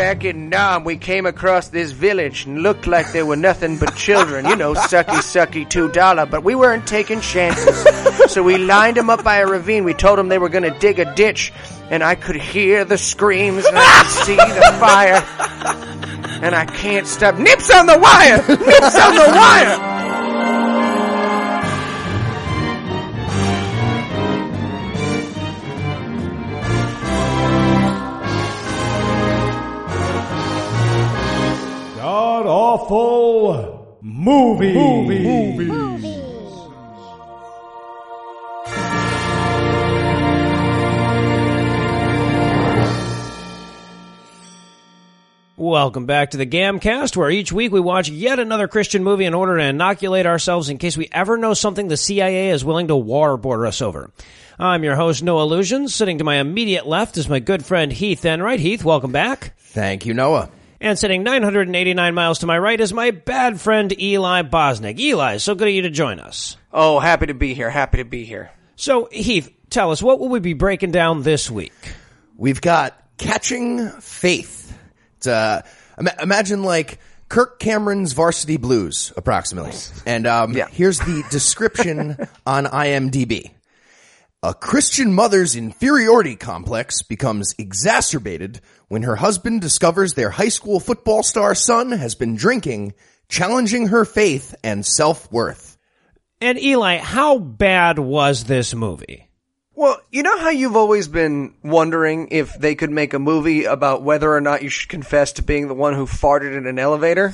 back in Nam, we came across this village and looked like there were nothing but children. You know, sucky, sucky, two dollar. But we weren't taking chances. so we lined them up by a ravine. We told them they were going to dig a ditch. And I could hear the screams and I could see the fire. And I can't stop. Nips on the wire! Nips on the wire! Awful movie. movie. Welcome back to the Gamcast, where each week we watch yet another Christian movie in order to inoculate ourselves in case we ever know something the CIA is willing to waterboard us over. I'm your host, Noah Lugeons. Sitting to my immediate left is my good friend Heath Enright. Heath, welcome back. Thank you, Noah. And sitting 989 miles to my right is my bad friend Eli Bosnick. Eli, so good of you to join us. Oh, happy to be here. Happy to be here. So, Heath, tell us, what will we be breaking down this week? We've got Catching Faith. It's, uh, ima- imagine like Kirk Cameron's Varsity Blues, approximately. And um, Yeah. here's the description on IMDb. A Christian mother's inferiority complex becomes exacerbated when her husband discovers their high school football star son has been drinking, challenging her faith and self-worth. And Eli, how bad was this movie? Well, you know how you've always been wondering if they could make a movie about whether or not you should confess to being the one who farted in an elevator?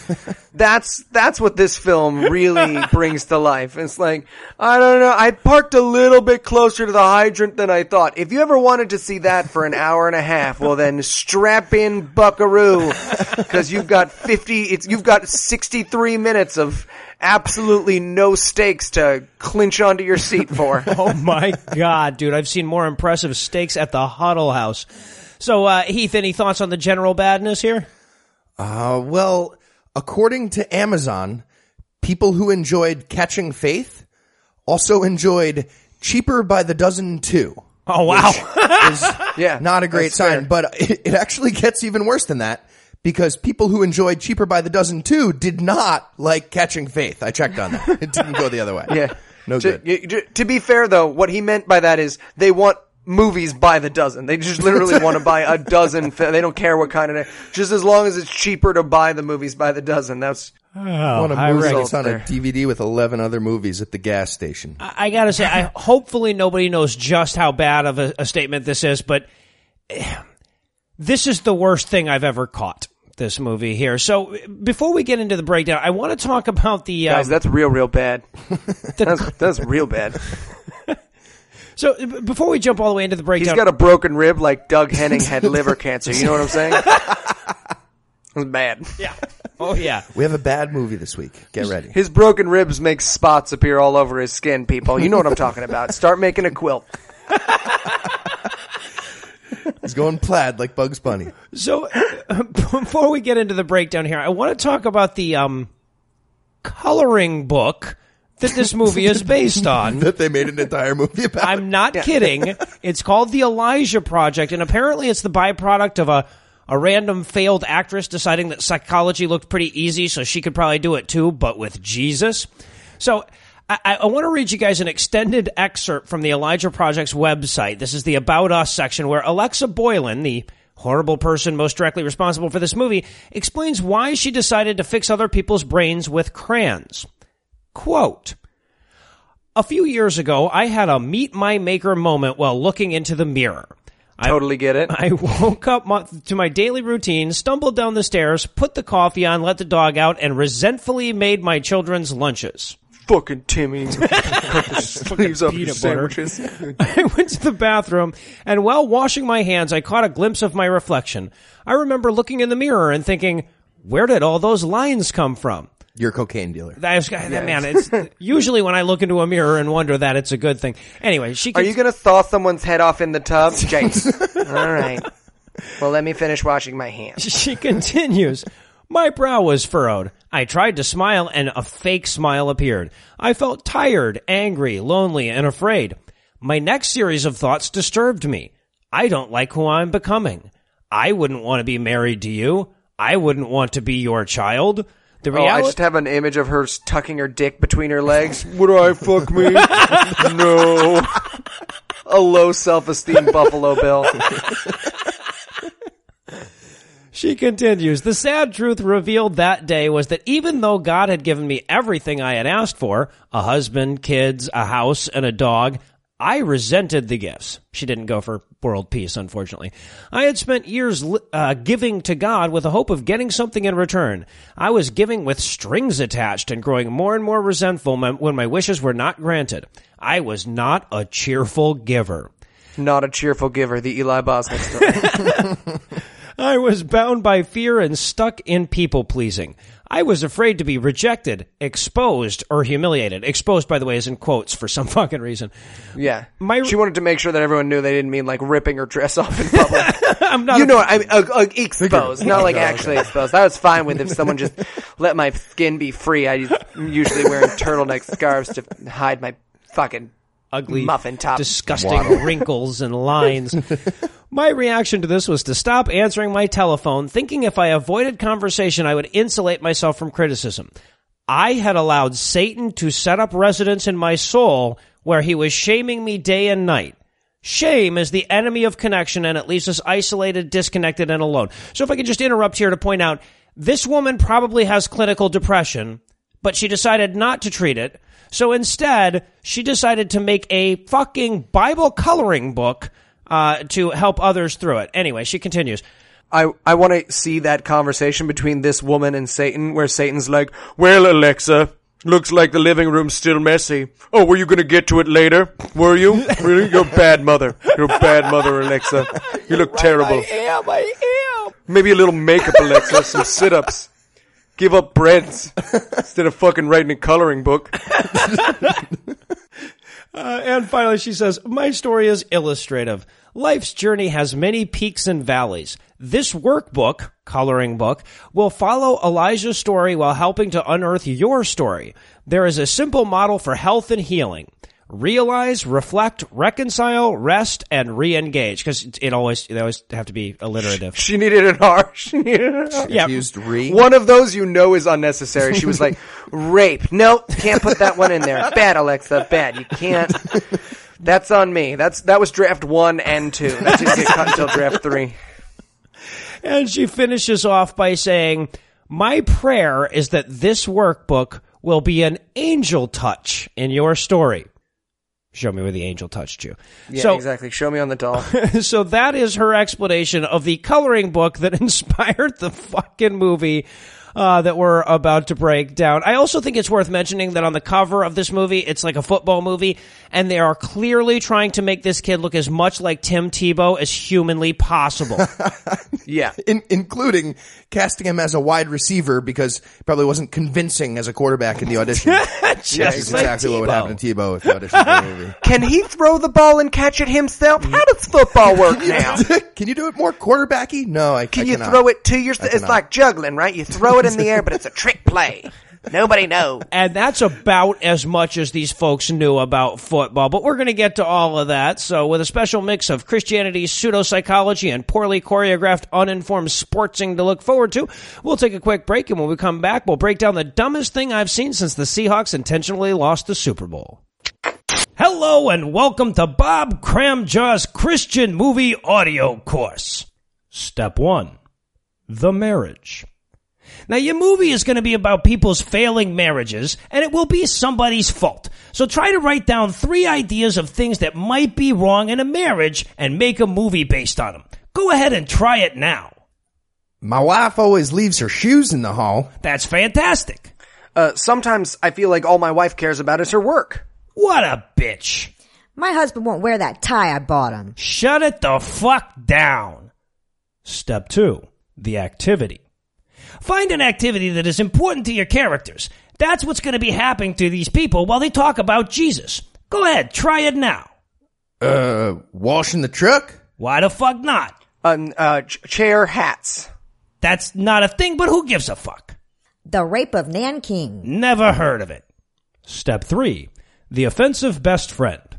that's that's what this film really brings to life. It's like, I don't know, I parked a little bit closer to the hydrant than I thought. If you ever wanted to see that for an hour and a half, well then strap in buckaroo cuz you've got 50 it's you've got 63 minutes of absolutely no stakes to clinch onto your seat for. Oh my god, dude! I've seen more impressive stakes at the Huddle House. So, uh, Heath, any thoughts on the general badness here? Uh, well, according to Amazon, people who enjoyed Catching Faith also enjoyed Cheaper by the Dozen too. Oh wow! Is Yeah, not a great sign, fair. but it, it actually gets even worse than that because people who enjoyed Cheaper by the Dozen too did not like Catching Faith. I checked on that. It didn't go the other way. Yeah. No to, good. y- to- to be fair though, what he meant by that is they want movies by the dozen. They just literally want to buy a dozen. Fi- they don't care what kind of, just as long as it's cheaper to buy the movies by the dozen. That's, oh, One of I movies reckon- that's on a. DVD with 11 other movies at the gas station. I gotta say, I hopefully nobody knows just how bad of a, a statement this is, but this is the worst thing I've ever caught. This movie here. So before we get into the breakdown, I want to talk about the. guys, Um, that's real, real bad. that's, that's real bad. so before we jump all the way into the breakdown, he's got a broken rib like Doug Henning had liver cancer. You know what I'm saying? It's bad. yeah. Oh yeah. We have a bad movie this week. Get ready. His broken ribs make spots appear all over his skin, people. You know what I'm talking about. Start making a quilt. He's going plaid like Bugs Bunny. So before we get into the breakdown here, I want to talk about the um, coloring book that this movie is based on. That they made an entire movie about. I'm not kidding. It's called the Elijah Project, and apparently it's the byproduct of a a random failed actress deciding that psychology looked pretty easy, so she could probably do it too, but with Jesus. So. I, I- want to read you guys an extended excerpt from the Elijah Project's website. This is the About Us section where Alexa Boylan, the horrible person most directly responsible for this movie, explains why she decided to fix other people's brains with crayons. Quote, a few years ago, I had a meet my maker moment while looking into the mirror. I, Totally get it. I woke up mo- to my daily routine, stumbled down the stairs, put the coffee on, let the dog out, and resentfully made my children's lunches. Fucking Timmy. Cut sleeves up your peanut sandwiches. I went to the bathroom, and while washing my hands, I caught a glimpse of my reflection. I remember looking in the mirror and thinking, where did all those lines come from? You're a cocaine dealer. I was, man, it's usually when I look into a mirror and wonder that it's a good thing. Anyway, she. Are you gonna thaw someone's head off in the tub? James. All right. Well, let me finish washing my hands. She continues. My brow was furrowed. I tried to smile and a fake smile appeared. I felt tired, angry, lonely, and afraid. My next series of thoughts disturbed me. I don't like who I'm becoming. I wouldn't want to be married to you. I wouldn't want to be your child. The Oh, I just have an image of her tucking her dick between her legs. Would I fuck me? no. A low self-esteem Buffalo Bill. She continues, the sad truth revealed that day was that even though God had given me everything I had asked for, a husband, kids, a house, and a dog, I resented the gifts. She didn't go for world peace, unfortunately. I had spent years uh, giving to God with the hope of getting something in return. I was giving with strings attached and growing more and more resentful when my wishes were not granted. I was not a cheerful giver. Not a cheerful giver, the Eli Bosnick story. I was bound by fear and stuck in people pleasing. I was afraid to be rejected, exposed, or humiliated. Exposed, by the way, is in quotes for some fucking reason. Yeah. My- she wanted to make sure that everyone knew they didn't mean like ripping her dress off in public. I'm not. you a- know, what I mean, uh, uh, exposed, not like actually exposed. I was fine with if someone just let my skin be free. I am usually wearing turtleneck scarves to hide my fucking ugly, muffin top. disgusting wrinkles and lines. My reaction to this was to stop answering my telephone, thinking if I avoided conversation, I would insulate myself from criticism. I had allowed Satan to set up residence in my soul where he was shaming me day and night. Shame is the enemy of connection and it leaves us isolated, disconnected, and alone. So if I could just interrupt here to point out, this woman probably has clinical depression, but she decided not to treat it. So instead, she decided to make a fucking Bible coloring book uh, to help others through it. Anyway, she continues. I, I want to see that conversation between this woman and Satan, where Satan's like, "Well, Alexa, looks like the living room's still messy. Oh, were you going to get to it later? Were you? Really? You're a bad mother. You're a bad mother, Alexa. You look terrible. I am, I am. Maybe a little makeup, Alexa. Some sit-ups. Give up breads instead of fucking writing a coloring book." Uh, and finally, she says, My story is illustrative. Life's journey has many peaks and valleys. This workbook, coloring book, will follow Elijah's story while helping to unearth your story. There is a simple model for health and healing. Realize, reflect, reconcile, rest, and re-engage. Because it always, they always have to be alliterative. She needed an R. She needed an R. Yeah. Used re. One of those you know is unnecessary. She was like, rape. No, can't put that one in there. Bad, Alexa. Bad. You can't. That's on me. That's that was draft one and two. That didn't get cut until draft three. And she finishes off by saying, My prayer is that this workbook will be an angel touch in your story. Show me where the angel touched you. Yeah, so, exactly. Show me on the doll. so that is her explanation of the coloring book that inspired the fucking movie uh, that we're about to break down. I also think it's worth mentioning that on the cover of this movie, it's like a football movie, and they are clearly trying to make this kid look as much like Tim Tebow as humanly possible. Yeah. In, including casting him as a wide receiver because he probably wasn't convincing as a quarterback in the audition. Just That's like exactly what would happen to Tebow if he auditioned for the movie. Can he throw the ball and catch it himself? How does football work now? Can you do it more quarterbacky? No, I Can I you cannot. throw it to your? It's cannot. like juggling, right? You throw it in the air, but it's a trick play. Nobody knows. And that's about as much as these folks knew about football. But we're going to get to all of that. So, with a special mix of Christianity, pseudopsychology, and poorly choreographed, uninformed sportsing to look forward to, we'll take a quick break. And when we come back, we'll break down the dumbest thing I've seen since the Seahawks intentionally lost the Super Bowl. Hello, and welcome to Bob Cramjaw's Christian Movie Audio Course. Step 1 The Marriage. Now, your movie is going to be about people's failing marriages, and it will be somebody's fault. So try to write down three ideas of things that might be wrong in a marriage and make a movie based on them. Go ahead and try it now. My wife always leaves her shoes in the hall. That's fantastic. Uh, sometimes I feel like all my wife cares about is her work. What a bitch. My husband won't wear that tie I bought him. Shut it the fuck down. Step two, the activity. Find an activity that is important to your characters. That's what's going to be happening to these people while they talk about Jesus. Go ahead, try it now. Uh, washing the truck? Why the fuck not? Um, uh, ch- chair hats. That's not a thing, but who gives a fuck? The rape of Nanking. Never heard of it. Step three, the offensive best friend.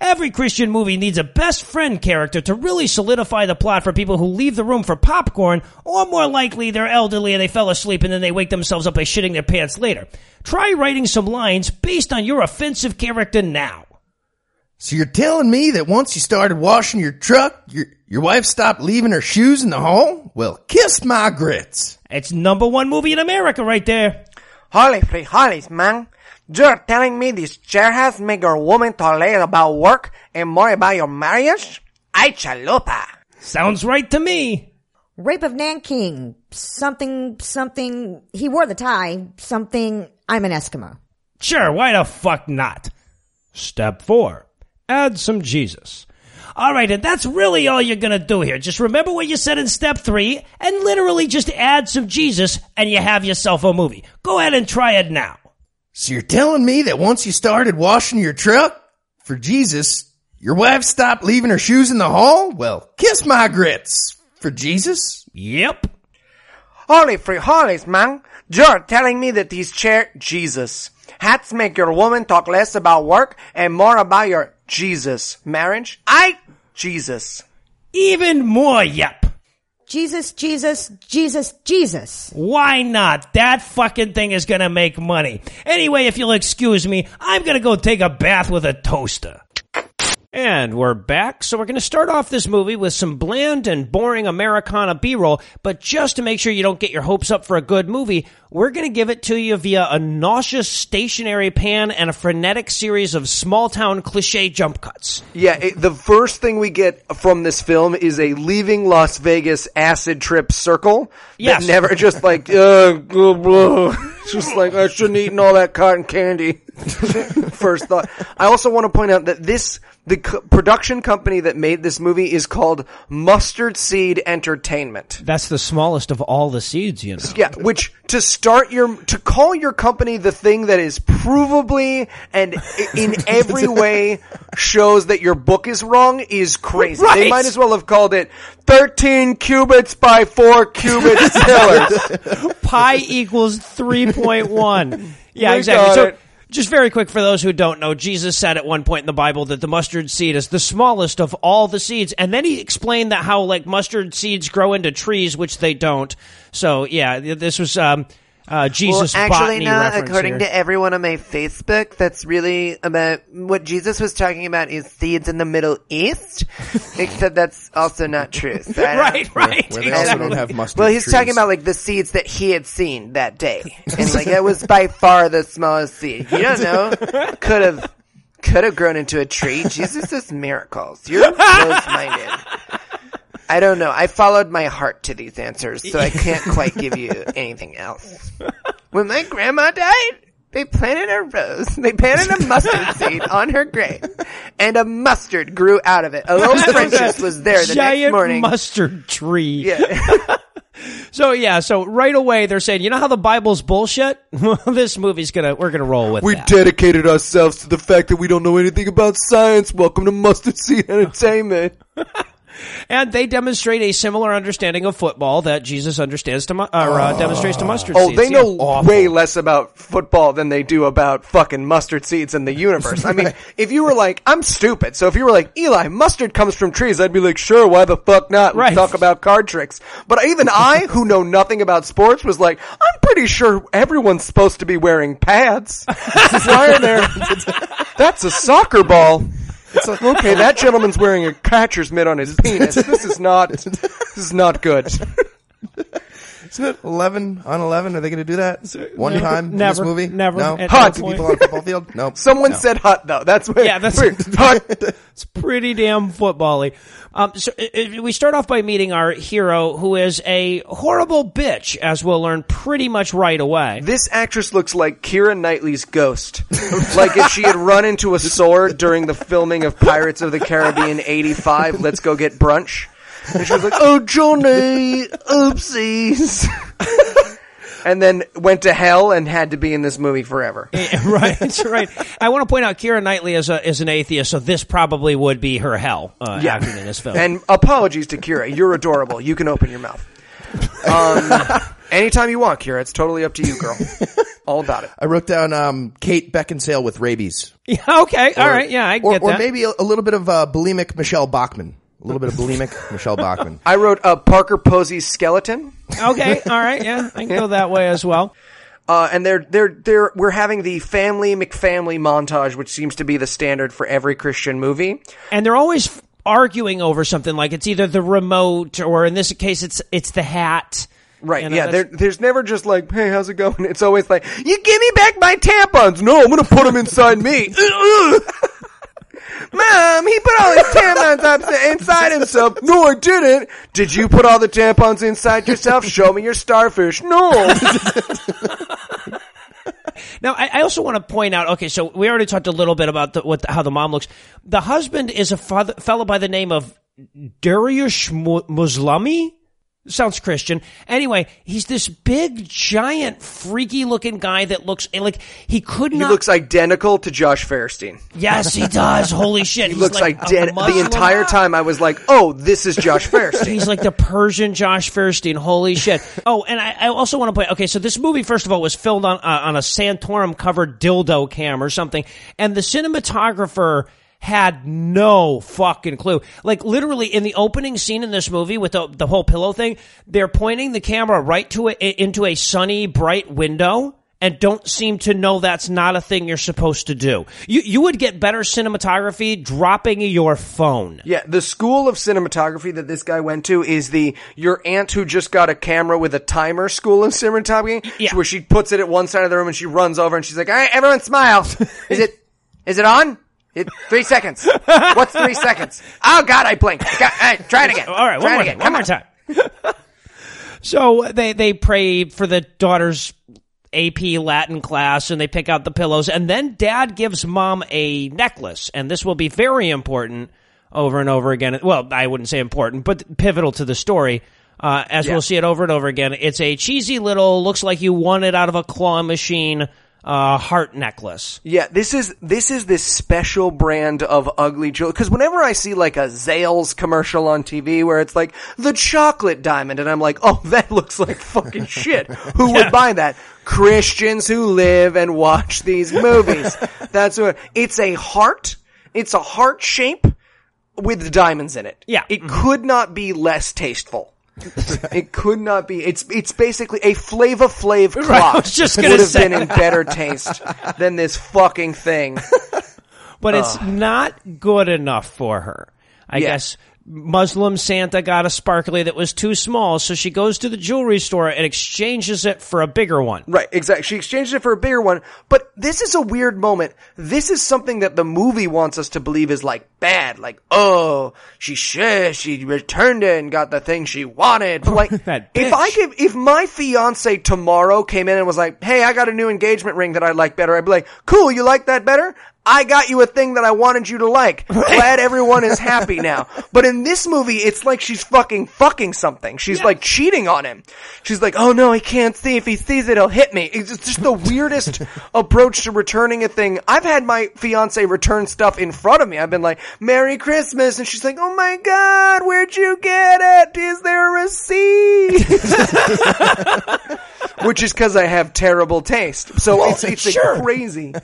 Every Christian movie needs a best friend character to really solidify the plot for people who leave the room for popcorn, or more likely they're elderly and they fell asleep and then they wake themselves up by shitting their pants later. Try writing some lines based on your offensive character now. So you're telling me that once you started washing your truck, your your wife stopped leaving her shoes in the hall? Well, kiss my grits. It's number one movie in America right there. Holy frijoles, man. You're telling me this chair has made your woman talk less about work and more about your marriage? Ay chalupa. Sounds right to me. Rape of Nanking. Something, something. He wore the tie. Something. I'm an Eskimo. Sure, why the fuck not? Step four. Add some Jesus. Alright, and that's really all you're gonna do here. Just remember what you said in step three, and literally just add some Jesus, and you have yourself a movie. Go ahead and try it now. So you're telling me that once you started washing your truck for Jesus, your wife stopped leaving her shoes in the hall? Well, kiss my grits for Jesus. Yep. Holy frijoles, man. You're telling me that these chair, Jesus. Hats make your woman talk less about work and more about your Jesus marriage? I, Jesus. Even more yep. Jesus, Jesus, Jesus, Jesus. Why not? That fucking thing is gonna make money. Anyway, if you'll excuse me, I'm gonna go take a bath with a toaster. And we're back. So we're going to start off this movie with some bland and boring Americana B-roll, but just to make sure you don't get your hopes up for a good movie, we're going to give it to you via a nauseous stationary pan and a frenetic series of small town cliche jump cuts. Yeah, it, the first thing we get from this film is a leaving Las Vegas acid trip circle. Yes. That never just like, uh, just like, I shouldn't eaten all that cotton candy. first thought. I also want to point out that this, the co- production company that made this movie is called Mustard Seed Entertainment. That's the smallest of all the seeds, you know. Yeah, which to start your to call your company the thing that is provably and in every way shows that your book is wrong is crazy. They might as well have called it 13 cubits by 4 cubits pillars. pi equals 3.1. Yeah, We exactly. So, it. Just very quick for those who don't know, Jesus said at one point in the Bible that the mustard seed is the smallest of all the seeds. And then he explained that how, like, mustard seeds grow into trees, which they don't. So, yeah, this was, um, uh, Jesus botany reference here. To everyone on my Facebook, that's really about what Jesus was talking about is seeds in the Middle East, except that's also not true. So I Right, right. Where they also exactly. don't have mustard Well, he's trees. talking about like the seeds that he had seen that day, and like it was by far the smallest seed. You don't know, could have could have grown into a tree. Jesus is miracles. You're close-minded. I don't know. I followed my heart to these answers, so I can't quite give you anything else. When my grandma died, they planted a rose. They planted a mustard seed on her grave, and a mustard grew out of it. A little Frenchess was there the Giant next morning. mustard tree. yeah. So yeah, so right away they're saying, you know how the Bible's bullshit? Well, this movie's gonna, we're gonna roll with We that. dedicated ourselves to the fact that we don't know anything about science. Welcome to Mustard Seed Entertainment. And they demonstrate a similar understanding of football that Jesus understands to, mu- or, uh, demonstrates to mustard seeds. Oh, seeds. they Yeah. know way less about football than they do about fucking mustard seeds in the universe. I mean, if you were like, I'm stupid, so if you were like, Eli, mustard comes from trees, I'd be like, sure, why the fuck not? Right. Talk about card tricks. But even I, who know nothing about sports, was like, I'm pretty sure everyone's supposed to be wearing pads. why are there? That's a soccer ball. It's like, okay, that gentleman's wearing a catcher's mitt on his penis. This is not, this is not good. Isn't it 11 on 11? Are they going to do that? One time in this never, movie? never. No? At Hot. Two people on a football field? Nope. Someone No. said hot though. That's what, Yeah, that's- weird. hut. It's pretty damn football-y. Um, so we start off by meeting our hero, who is a horrible bitch, as we'll learn pretty much right away. This actress looks like Keira Knightley's ghost. like if she had run into a sword during the filming of Pirates of the Caribbean 85, Let's Go Get Brunch. And she was like, oh, Johnny, oopsies. and then went to hell and had to be in this movie forever. right, right. I want to point out Keira Knightley is a is an atheist, so this probably would be her hell uh, acting in this film. And apologies to Keira. You're adorable. You can open your mouth. Um, anytime you want, Keira. It's totally up to you, girl. All about it. I wrote down um, Kate Beckinsale with rabies. Yeah, okay, all right, yeah, I or, get or that. maybe a, a little bit of uh, bulimic Michele Bachmann. A little bit of bulimic Michele Bachmann. I wrote uh, Parker Posey's skeleton. okay, all right, yeah, I can go that way as well. Uh, and they're they're they're we're having the family McFamily montage, which seems to be the standard for every Christian movie. And they're always f- arguing over something like it's either the remote or in this case it's it's the hat. Right? You know, yeah. that's- there's never just like, hey, how's it going? It's always like, you give me back my tampons. No, I'm gonna put them inside me. Mom, he put all his tampons inside himself. No, I didn't. Did you put all the tampons inside yourself? Show me your starfish. No. Now, I, I also want to point out. Okay, so we already talked a little bit about the, what how the mom looks. The husband is a father, fellow by the name of Dariush Mu- Moslemi. Sounds Christian. Anyway, he's this big, giant, freaky looking guy that looks like he could not. he looks identical to Josh Fairstein. yes, he does. Holy shit! He looks like identical. The entire time I was like, oh, this is Josh Fairstein. He's like the Persian Josh Fairstein. Holy shit! Oh, and I, I also want to point. Okay, so this movie, first of all, was filmed on uh, on a Santorum covered dildo cam or something, and the cinematographer had no fucking clue. Like literally in the opening scene in this movie with the the whole pillow thing, they're pointing the camera right to it into a sunny, bright window. And don't seem to know that's not a thing you're supposed to do. You you would get better cinematography dropping your phone. Yeah, the school of cinematography that this guy went to is the your aunt who just got a camera with a timer school of cinematography, Yeah. where she puts it at one side of the room and she runs over and she's like, "All right, everyone, smile. Is it is it on? It, three seconds. What's three seconds? Oh God, I blinked. God, all right, try it again. All right, try one it more, again. one more on. time. so they they pray for the daughter's AP Latin class and they pick out the pillows and then dad gives mom a necklace and this will be very important over and over again. Well, I wouldn't say important, but pivotal to the story. Uh, as we'll see it over and over again, it's a cheesy little, looks like you won it out of a claw machine, uh, heart necklace. Yeah, this is this is this special brand of ugly jewelry. Because whenever I see like a Zales commercial on TV where it's like the chocolate diamond, and I'm like, oh, that looks like fucking shit. Who would buy that? Christians who live and watch these movies. That's what it's a heart. It's a heart shape with diamonds in it. Yeah. it could not be less tasteful. it could not be. It's it's basically a Flava Flav clock. I was just gonna would have say. been in better taste than this fucking thing. but it's not good enough for her. I Yeah. guess Muslim Santa got a sparkly that was too small, so she goes to the jewelry store and exchanges it for a bigger one. Right, exactly. She exchanges it for a bigger one, but this is a weird moment. This is something that the movie wants us to believe is like bad, like oh, she sh- she returned it and got the thing she wanted. But like, if. I could, if my fiance tomorrow came in and was like, "Hey, I got a new engagement ring that I like better," I'd be like, "Cool, you like that better?" I got you a thing that I wanted you to like. Glad everyone is happy now. But in this movie, it's like she's fucking fucking something. She's like cheating on him. She's like, oh no, he can't see. If he sees it, he'll hit me. It's just the weirdest approach to returning a thing. I've had my fiance return stuff in front of me. I've been like, Merry Christmas. And she's like, oh my God, where'd you get it? Is there a receipt? Which is because I have terrible taste. So it's, it's sure. crazy.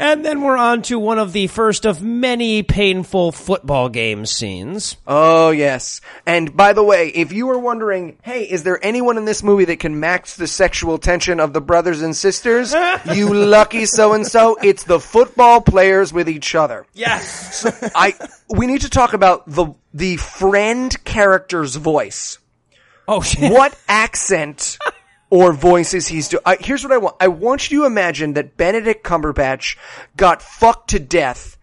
And then we're on to one of the first of many painful football game scenes. Oh yes. And by the way, if you were wondering, hey, is there anyone in this movie that can match the sexual tension of the brothers and sisters? you lucky so and so. It's the football players with each other. Yes. I we need to talk about the the friend character's voice. Oh shit. What accent or voices he's doing. Here's what I want. I want you to imagine that Benedict Cumberbatch got fucked to death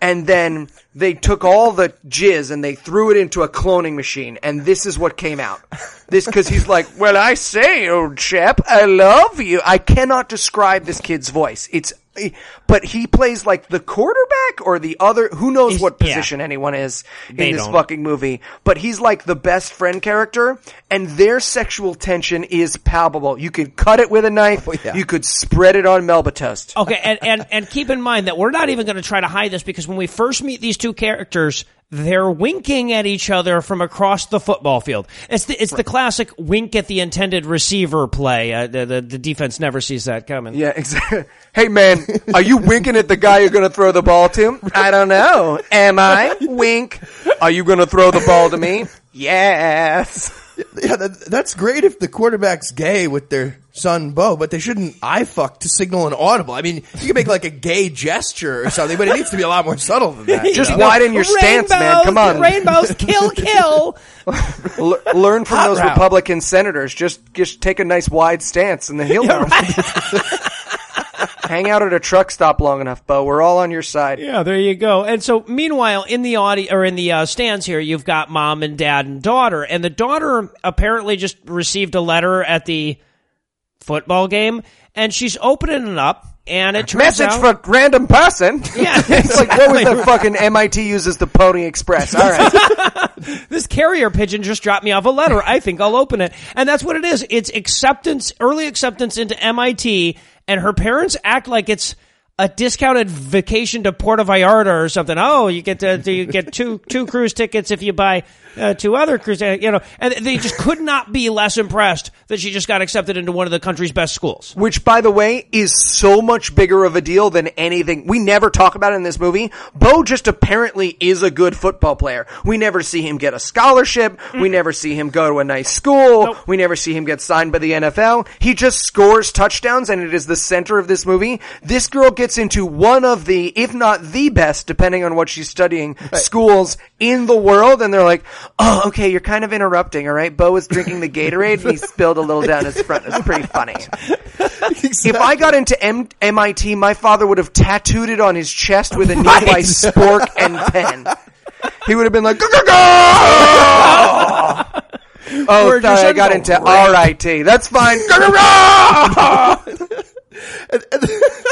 and then they took all the jizz and they threw it into a cloning machine and this is what came out. This cuz he's like, "Well, I say, old chap, I love you." I cannot describe this kid's voice. It's but he plays like the quarterback or the other who knows He's- what yeah. position anyone is They in this don't. fucking movie, but he's like the best friend character, and their sexual tension is palpable. You could cut it with a knife, oh, yeah. you could spread it on Melba toast. Okay, and, and, and keep in mind that we're not even going to try to hide this because when we first meet these two characters, they're winking at each other from across the football field. It's the, it's the classic wink at the intended receiver play. Uh, the, the the defense never sees that coming. Yeah, exactly. Hey man, are you winking at the guy you're gonna throw the ball to? I don't know. Am I? Wink. Are you gonna throw the ball to me? Yes. Yeah, that, that's great if the quarterback's gay with their son Bo, but they shouldn't eye fuck to signal an audible. I mean, you can make like a gay gesture or something, but it needs to be a lot more subtle than that. you Just know? widen your stance, man. Come on. rainbows, kill, kill. L- learn from Hot those route. Republican senators. Just just take a nice wide stance, and then he'll know. Hang out at a truck stop long enough, Bo. We're all on your side. Yeah, there you go. And so, meanwhile, in the audi- or in the uh, stands here, you've got mom and dad and daughter, and the daughter apparently just received a letter at the football game, and she's opening it up, and it turns Message out, for random person. Yeah, it's like what was the fucking MIT uses the Pony Express? All right. this carrier pigeon just dropped me off a letter. I think I'll open it. And that's what it is. It's acceptance, early acceptance into MIT, and her parents act like it's a discounted vacation to Puerto Vallarta or something. Oh, you get to, you get two two cruise tickets if you buy uh, two other cruise, uh, you know. And they just could not be less impressed that she just got accepted into one of the country's best schools. Which, by the way, is so much bigger of a deal than anything. We never talk about in this movie. Bo just apparently is a good football player. We never see him get a scholarship. We never see him go to a nice school. We never see him get signed by the NFL. He just scores touchdowns and it is the center of this movie. This girl gets into one of the, if not the best, depending on what she's studying, schools in the world. And they're like, oh, okay, you're kind of interrupting, alright? Bo is drinking the Gatorade and he spilled a little down his front. It's pretty funny. If I got into M- MIT, my father would have tattooed it on his chest with a nearby spork and pen. He would have been like, "Go, go, go!" Oh, sorry, I got into RIT. That's fine. Go, go, go!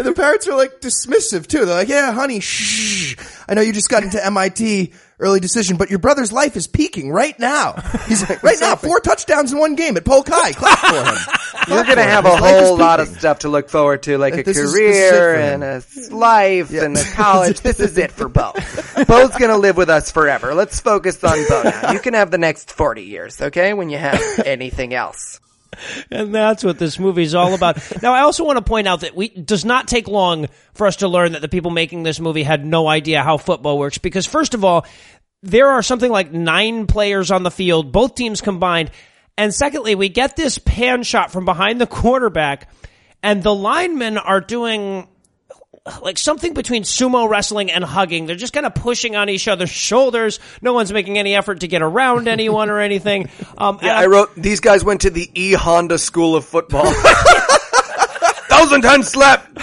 And the parents are like dismissive too. They're like, "Yeah, honey, shh. I know you just got into MIT, early decision, but your brother's life is peaking right now. He's right now four touchdowns in one game at Polk High. Clap for him. You're gonna have a whole lot of stuff to look forward to, like uh, a this is it career and a a life and a college. This is it for Bo. Bo's gonna live with us forever. Let's focus on Bo now. You can have the next 40 years, okay? When you have anything else. And that's what this movie is all about. now, I also want to point out that we does not take long for us to learn that the people making this movie had no idea how football works. Because first of all, there are something like nine players on the field, both teams combined. And secondly, we get this pan shot from behind the quarterback, and the linemen are doing like something between sumo wrestling and hugging. They're just kind of pushing on each other's shoulders. No one's making any effort to get around anyone or anything. Um, Yeah, and I wrote, these guys went to the E Honda School of Football. Thousand times slap!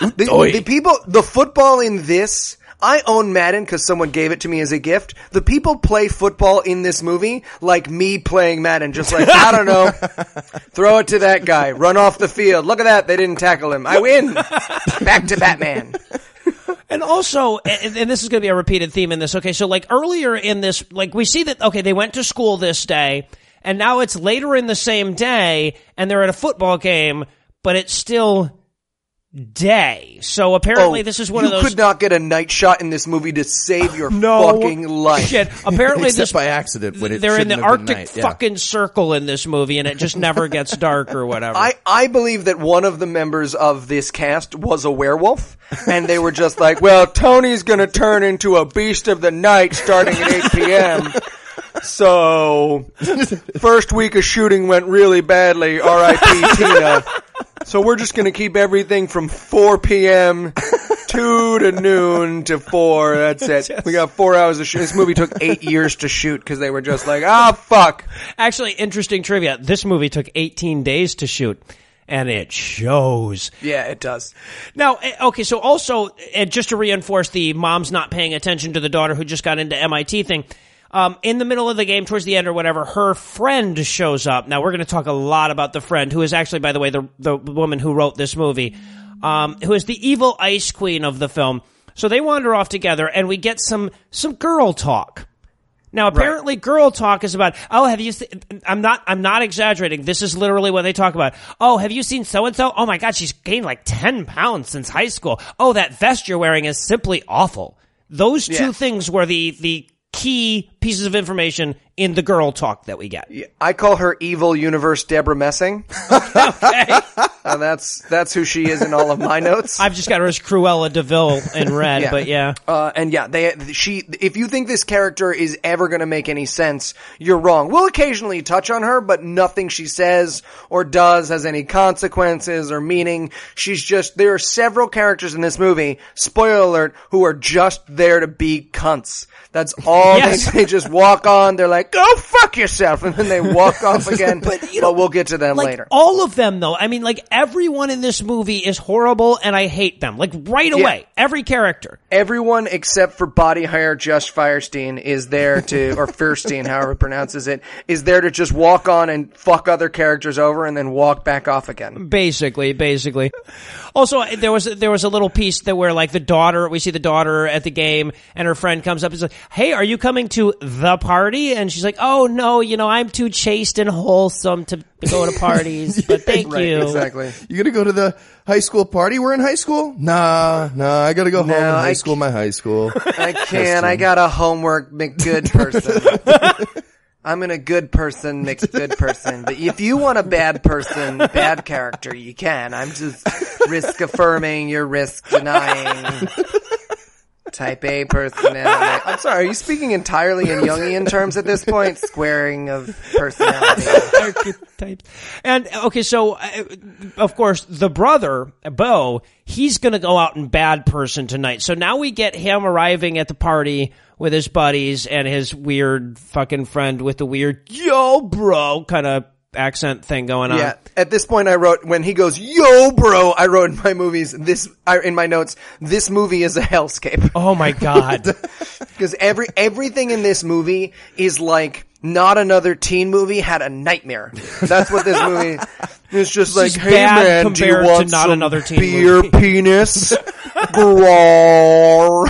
the, the people, the football in this, I own Madden because someone gave it to me as a gift. The people play football in this movie like me playing Madden. Just like, I don't know, throw it to that guy, run off the field. Look at that, they didn't tackle him. I win. Back to Batman. And also, and, and this is going to be a repeated theme in this. Okay, so like earlier in this, like we see that okay, they went to school this day, and now it's later in the same day, and they're at a football game, but it's still day. So apparently, oh, this is one Oh, of those. You could not get a night shot in this movie to save your no fucking life. Shit. Apparently, this by accident when they're in the Arctic night, yeah. fucking circle in this movie, and it just never gets dark or whatever. I, I believe that one of the members of this cast was a werewolf, and they were just like, well, Tony's gonna turn into a beast of the night starting at 8 p.m. So, first week of shooting went really badly, R.I.P. Tina. So we're just gonna keep everything from 4 p.m. 2 to noon to 4, that's it. We got four hours of shoot. This movie took eight years to shoot because they were just like, ah, fuck. Actually, interesting trivia. This movie took 18 days to shoot, and it shows. Yeah, it does. Now, eh, okay, so also, eh, just to reinforce the mom's not paying attention to the daughter who just got into MIT thing, um, in the middle of the game, towards the end or whatever, her friend shows up. Now, we're going to talk a lot about the friend, who is actually, by the way, the, the woman who wrote this movie, um, who is the evil ice queen of the film. So they wander off together, and we get some, some girl talk. Now, apparently, girl talk is about. Oh, have you? Se- I'm not. I'm not exaggerating. This is literally what they talk about. Oh, have you seen so and so? Oh my God, she's gained like ten pounds since high school. Oh, that vest you're wearing is simply awful. Those two things were the the key pieces of information in the girl talk that we get. I call her evil universe Deborah Messing. Okay. Uh, that's that's who she is in all of my notes. I've just got her as Cruella de Vil in red, Yeah. but yeah. Uh, and yeah, they she. If you think this character is ever going to make any sense, you're wrong. We'll occasionally touch on her, but nothing she says or does has any consequences or meaning. She's just. There are several characters in this movie. Spoiler alert: who are just there to be cunts. That's all. Yes. They, they just walk on. They're like, "Go fuck yourself," and then they walk off again. but, you know, we'll get to them like later. all of them though i mean like everyone in this movie is horrible and i hate them. Like right away every character. Everyone except for body hire Josh Firestein is there to, or Fierstein, however it pronounces it, is there to just walk on and fuck other characters over and then walk back off again. basically basically also there was there was a little piece that where like the daughter we see the daughter at the game and her friend comes up and says hey are you coming to the party and she's like oh no you know i'm too chaste and wholesome to go to parties but thank you Exactly. You gonna go to the high school party? We're in high school? Nah, nah, I gotta go home. No, high I school, my high school. I can't. I got a homework good person. I'm in a good person mixed good person. But if you want a bad person, bad character, you can. I'm just risk affirming, you're risk denying. Type A personality. I'm sorry, are you speaking entirely in Jungian terms at this point? Squaring of personality. archetypes. And okay, so uh, of course the brother Bo, he's going to go out in bad person tonight. So now we get him arriving at the party with his buddies and his weird fucking friend with the weird yo bro kind of accent thing going on. Yeah. At this point, I wrote when he goes, "Yo, bro," I wrote in my movies this I, in my notes. This movie is a hellscape Oh my god. because every everything in this movie is like not another teen movie had a nightmare. That's what this movie is. Just like, is hey bad man, do you to want not another teen beer movie." penis? Growl.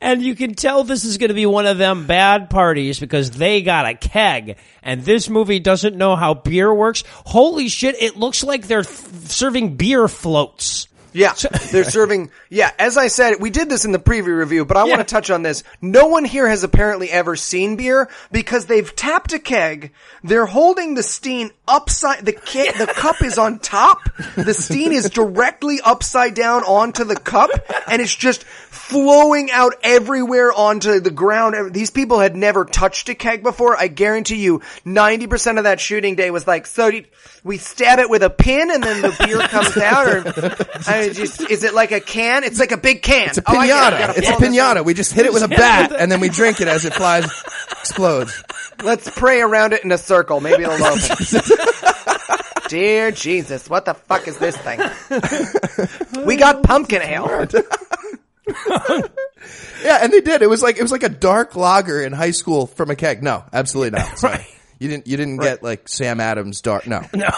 And you can tell this is going to be one of them bad parties because they got a keg. And this movie doesn't know how beer works. Holy shit, it looks like they're f- serving beer floats. Yeah, they're serving. Yeah, as I said, we did this in the preview review, but I Yeah. want to touch on this. No one here has apparently ever seen beer because they've tapped a keg. They're holding the stein upside. The ke- the cup is on top. The stein is directly upside down onto the cup, and it's just flowing out everywhere onto the ground. These people had never touched a keg before. I guarantee you, ninety percent of that shooting day was like, so we stab it with a pin, and then the beer comes out, or. I just, is it like a can? It's like a big can. It's a Oh, I get it. I pinata. gotta it's a pull this pinata. We just hit it with a bat and then we drink it as it flies, explodes. Let's pray around it in a circle. Maybe it'll open. Dear Jesus, what the fuck is this thing? we got pumpkin ale. Yeah, and they did. It was like it was like a dark lager in high school from a keg. No, absolutely not. Sorry. Right. You didn't. You didn't get like Sam Adams dark. No. No.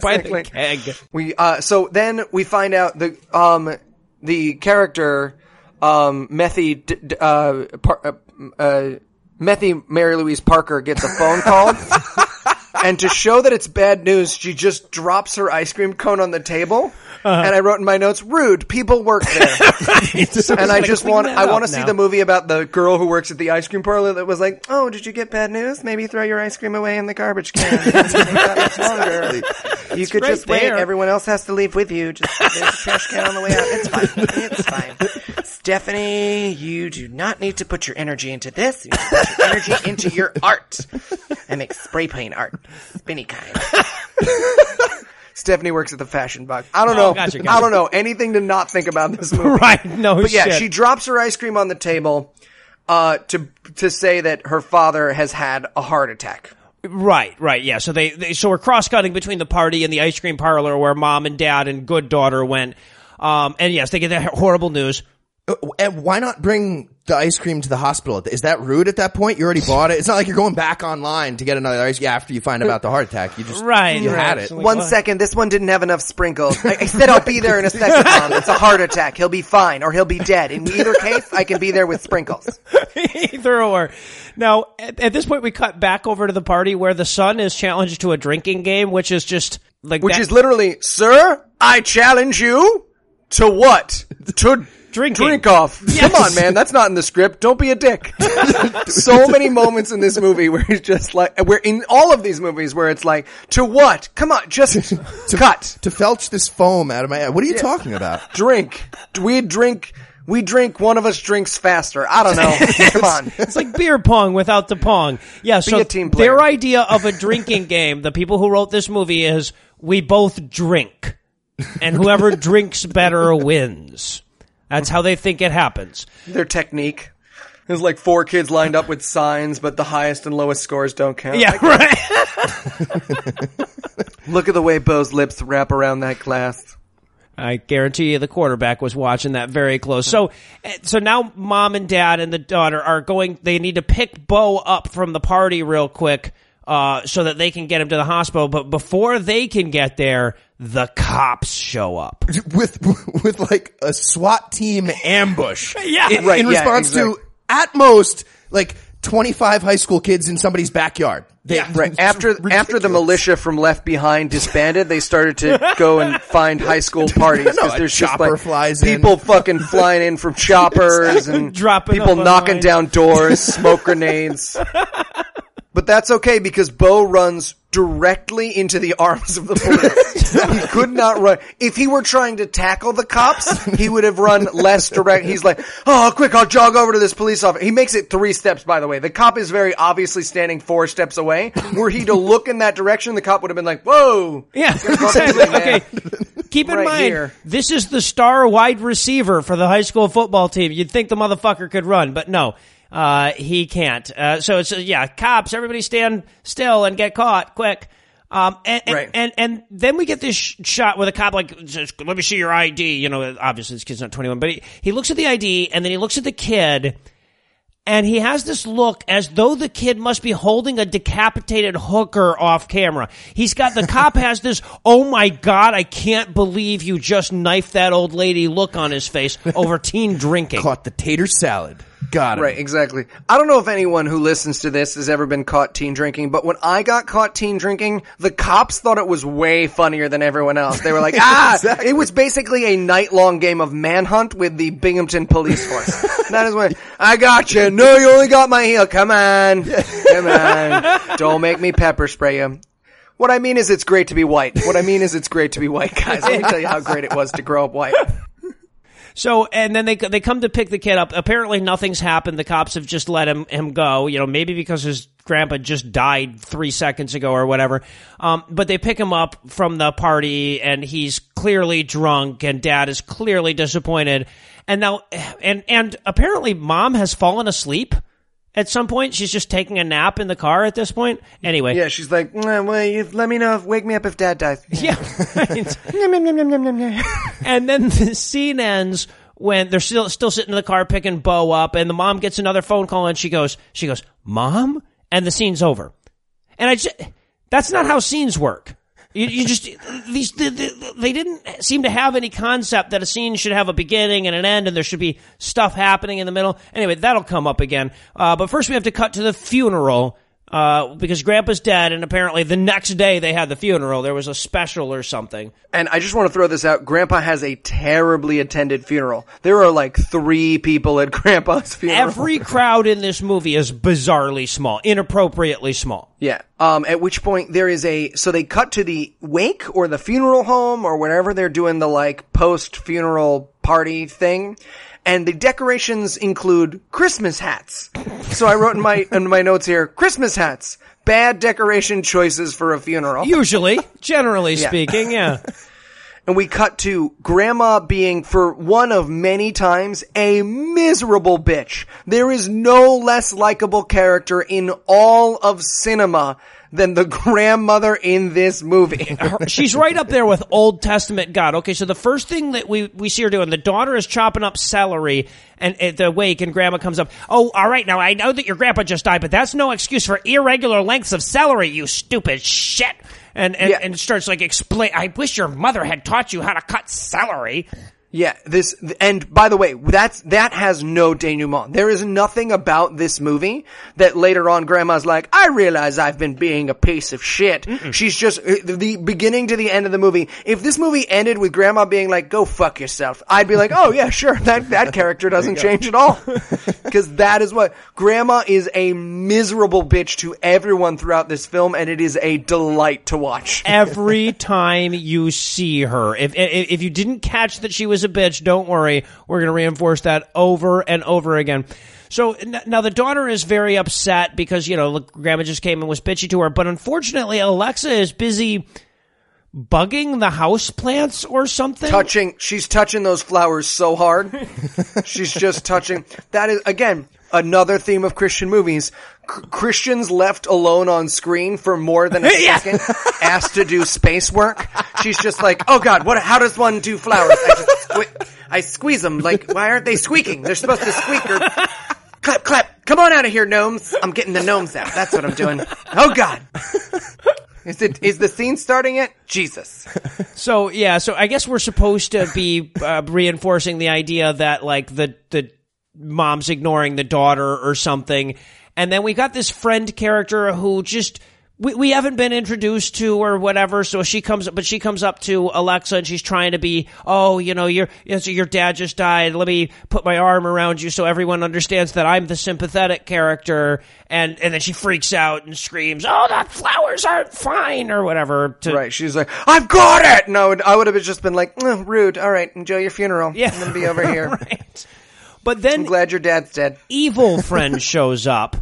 By the keg. We uh so then we find out the um the character um Methy d- d- uh, par- uh uh Methy Mary Louise Parker gets a phone call. And to show that it's bad news, she just drops her ice cream cone on the table. And I wrote in my notes, rude, people work there. and I just want I want to see the movie about the girl who works at the ice cream parlor that was like, oh, did you get bad news? Maybe throw your ice cream away in the garbage can. It'll take that much longer. You could right just wait. there. Everyone else has to leave with you. Just there's a trash can on the way out. It's fine. It's fine. Stephanie, you do not need to put your energy into this. You need to put your energy into your art. I make spray paint art, spinny kind. Stephanie works at the fashion box. I don't know. Oh, gotcha, I don't know anything to not think about this movie. Right. No But yeah, shit. she drops her ice cream on the table uh, to to say that her father has had a heart attack. Right, right, yeah. So they, they so we're cross cutting between the party and the ice cream parlor where mom and dad and good daughter went. Um, and yes, they get that horrible news. Uh, And why not bring the ice cream to the hospital? Is that rude at that point? You already bought it. It's not like you're going back online to get another ice. Yeah, after you find about the heart attack, you just Right, You right. had it. So- Like One what? second, this one didn't have enough sprinkles. I, I said I'll be there in a second, Mom. It's a heart attack. He'll be fine, or he'll be dead. In either case, I can be there with sprinkles. Either or. Now, at, at this point, we cut back over to the party where the son is challenged to a drinking game, which is just like Which that- is literally, sir, I challenge you to what? To Drinking. Drink off. Yes. Come on, man. That's not in the script. Don't be a dick. so many moments in this movie where he's just like, where in all of these movies where it's like, to what? Come on, just to, cut. To felch this foam out of my head. What are you talking about? Drink. We drink. We drink. One of us drinks faster. I don't know. Come on. It's like beer pong without the pong. Yeah, so a team player. their idea of a drinking game, the people who wrote this movie is we both drink. And whoever drinks better wins. That's how they think it happens. Their technique. There's like four kids lined up with signs, but the highest and lowest scores don't count. Yeah, right. Look at the way Bo's lips wrap around that glass. I guarantee you the quarterback was watching that very close. So, eh, so now mom and dad and the daughter are going, they need to pick Bo up from the party real quick, uh, so that they can get him to the hospital. But before they can get there, the cops show up. With, with like a SWAT team ambush. Yeah. In, Right, in yeah, response exactly. to, at most, like 25 high school kids in somebody's backyard. They, Right after ridiculous. after the militia from Left Behind disbanded, they started to go and find high school parties because a there's just like flies in. people fucking flying in from choppers and Dropping people knocking down doors, smoke grenades. But that's okay because Bo runs directly into the arms of the police. he could not run. If he were trying to tackle the cops, he would have run less direct. He's like, oh, quick, I'll jog over to this police officer. He makes it three steps, by the way. The cop is very obviously standing four steps away. Were he to look in that direction, the cop would have been like, whoa. Yeah, exactly. Okay. Keep in Right mind, here. this is the star wide receiver for the high school football team. You'd think the motherfucker could run, but no, uh, he can't. Uh, so it's, uh, yeah, cops, everybody stand still and get caught quick. Um, and, and, Right. and, and then we get this sh- shot with a cop like, let me see your ID. You know, obviously this kid's not 21, but he, he looks at the ID and then he looks at the kid and he has this look as though the kid must be holding a decapitated hooker off camera. He's got the cop has this, oh my god, I can't believe you just knifed that old lady look on his face over teen drinking. caught the tater salad. Got him. Right, exactly. I don't know if anyone who listens to this has ever been caught teen drinking, but when I got caught teen drinking, the cops thought it was way funnier than everyone else. They were like, ah, it was basically a night long game of manhunt with the Binghamton police force. that is what, I got you. No, you only got my heel. Come on. Come on. Don't make me pepper spray you. What I mean is it's great to be white. What I mean is it's great to be white, guys. Let me tell you how great it was to grow up white. So, and then they they come to pick the kid up. Apparently, nothing's happened. The cops have just let him him go. You know, maybe because his grandpa just died three seconds ago or whatever. Um, but they pick him up from the party, and he's clearly drunk, and dad is clearly disappointed. And now, and and apparently, mom has fallen asleep. At some point, she's just taking a nap in the car. At this point, anyway, Yeah, she's like, "Mm, well, you, let me know. If, wake me up if dad dies. yeah. right. and then the scene ends when they're still still sitting in the car picking Bo up, and the mom gets another phone call, and she goes, she goes, "Mom," and the scene's over. And I just, that's not how scenes work. You, you just these they, they didn't seem to have any concept that a scene should have a beginning and an end, and there should be stuff happening in the middle. Anyway, that'll come up again. Uh, but first, we have to cut to the funeral uh, because Grandpa's dead, and apparently the next day they had the funeral. There was a special or something. And I just want to throw this out. Grandpa has a terribly attended funeral. There are like three people at Grandpa's funeral. Every crowd in this movie is bizarrely small, inappropriately small. yeah. Um, at which point there is a, so they cut to the wake or the funeral home or whatever they're doing the like post funeral party thing. And the decorations include Christmas hats. So I wrote in my, in my notes here, Christmas hats. Bad decoration choices for a funeral. Usually, generally speaking, yeah. and we cut to grandma being for one of many times a miserable bitch. There is no less likable character in all of cinema than the grandmother in this movie. Her- she's right up there with Old Testament God. Okay, so the first thing that we, we see her doing, the daughter is chopping up celery and at the wake and grandma comes up. Oh, all right. Now I know that your grandpa just died, but that's no excuse for irregular lengths of celery, you stupid shit. And, and, Yeah. and starts like explain, I wish your mother had taught you how to cut celery. Yeah, this, and by the way, that's, that has no denouement. There is nothing about this movie that later on grandma's like, I realize I've been being a piece of shit. She's just, uh, the beginning to the end of the movie, if this movie ended with grandma being like, go fuck yourself, I'd be like, oh yeah, sure, that, that character doesn't change at all. Cause that is what, grandma is a miserable bitch to everyone throughout this film, and it is a delight to watch. every time you see her. If, if if you didn't catch that she was a bitch, don't worry. We're going to reinforce that over and over again. So now the daughter is very upset because you know look, grandma just came and was bitchy to her, but unfortunately Alexa is busy bugging the house plants or something. touching she's touching those flowers so hard she's just touching that is again another theme of christian movies christians left alone on screen for more than a second asked to do space work. She's just like oh god what how does one do flowers? I just sque- i squeeze them like why aren't they squeaking? They're supposed to squeak or clap clap. Come on out of here gnomes. I'm getting the gnomes out. That's what i'm doing. Oh god. Is it is the scene starting yet? Jesus. So yeah, so I guess we're supposed to be uh, reinforcing the idea that like the the mom's ignoring the daughter or something, and then we got this friend character who just. We, we haven't been introduced to or whatever, so she comes, but she comes up to Alexa and she's trying to be, oh, you know, your your dad just died. Let me put my arm around you so everyone understands that I'm the sympathetic character. And and then she freaks out and screams, "Oh, the flowers aren't fine" or whatever. To, Right. She's like, I've got it. No, I would, have just been like, "Mm, rude. All right. Enjoy your funeral. Yeah. I'm to be over here. right. But then I'm glad your dad's dead. evil friend shows up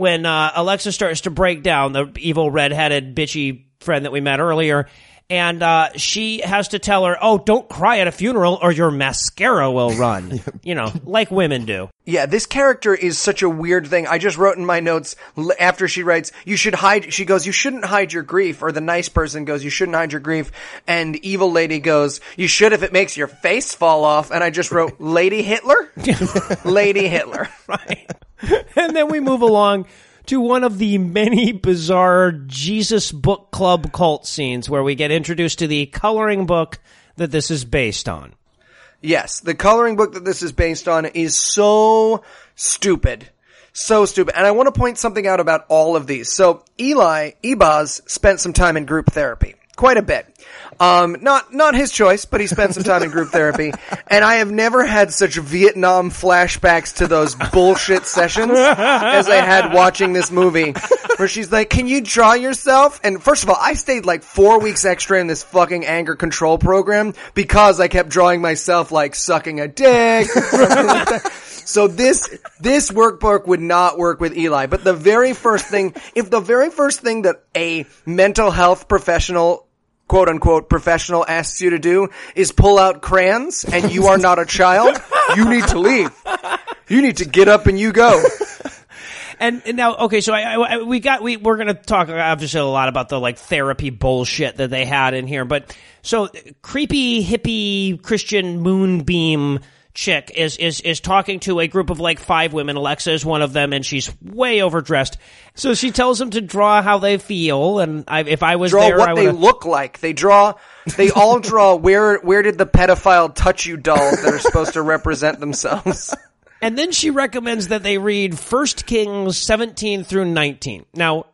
when uh, Alexa starts to break down, the evil red-headed bitchy friend that we met earlier. And uh, she has to tell her, "Oh, don't cry at a funeral, or your mascara will run." you know, like women do. Yeah, this character is such a weird thing. I just wrote in my notes after she writes, you should hide, she goes, you shouldn't hide your grief, or the nice person goes, you shouldn't hide your grief, and evil lady goes, you should if it makes your face fall off, and I just wrote, Lady Hitler? Lady Hitler. right? and then we move along to one of the many bizarre Jesus book club cult scenes where we get introduced to the coloring book that this is based on. Yes, the coloring book that this is based on is so stupid. So stupid. And I want to point something out about all of these. So Eli, Ebaz, spent some time in group therapy. Quite a bit. Um, not, not his choice, but he spent some time in group therapy. And I have never had such Vietnam flashbacks to those bullshit sessions as I had watching this movie. Where she's like, can you draw yourself? And first of all, I stayed like four weeks extra in this fucking anger control program because I kept drawing myself like sucking a dick. So this, this workbook would not work with Eli. But the very first thing, if the very first thing that a mental health professional quote unquote professional asks you to do is pull out crayons and you are not a child, you need to leave. You need to get up and you go. And, and now, okay, so I, I, we got we we're gonna talk obviously a lot about the like therapy bullshit that they had in here, but so creepy hippie Christian moonbeam chick is is is talking to a group of like five women. Alexa is one of them, and she's way overdressed. So she tells them to draw how they feel, and I, if I was Draw there, I what they look like. They draw, they all draw where, where did the pedophile touch you dolls that are supposed to represent themselves? And then she recommends that they read 1 Kings 17 through 19. Now,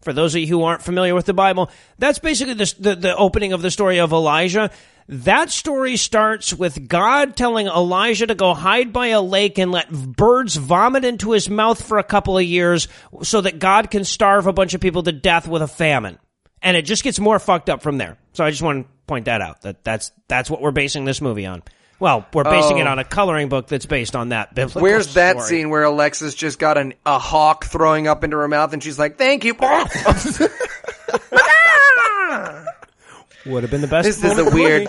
for those of you who aren't familiar with the Bible, that's basically the, the, the opening of the story of Elijah. That story starts with God telling Elijah to go hide by a lake and let birds vomit into his mouth for a couple of years so that God can starve a bunch of people to death with a famine. And it just gets more fucked up from there. So I just want to point that out. That that's that's what we're basing this movie on. Well, we're basing it Oh. on a coloring book that's based on that biblical Where's that scene where Alexis just got an, a hawk throwing up into her mouth and she's like, thank you. Would have been the best. This is a weird.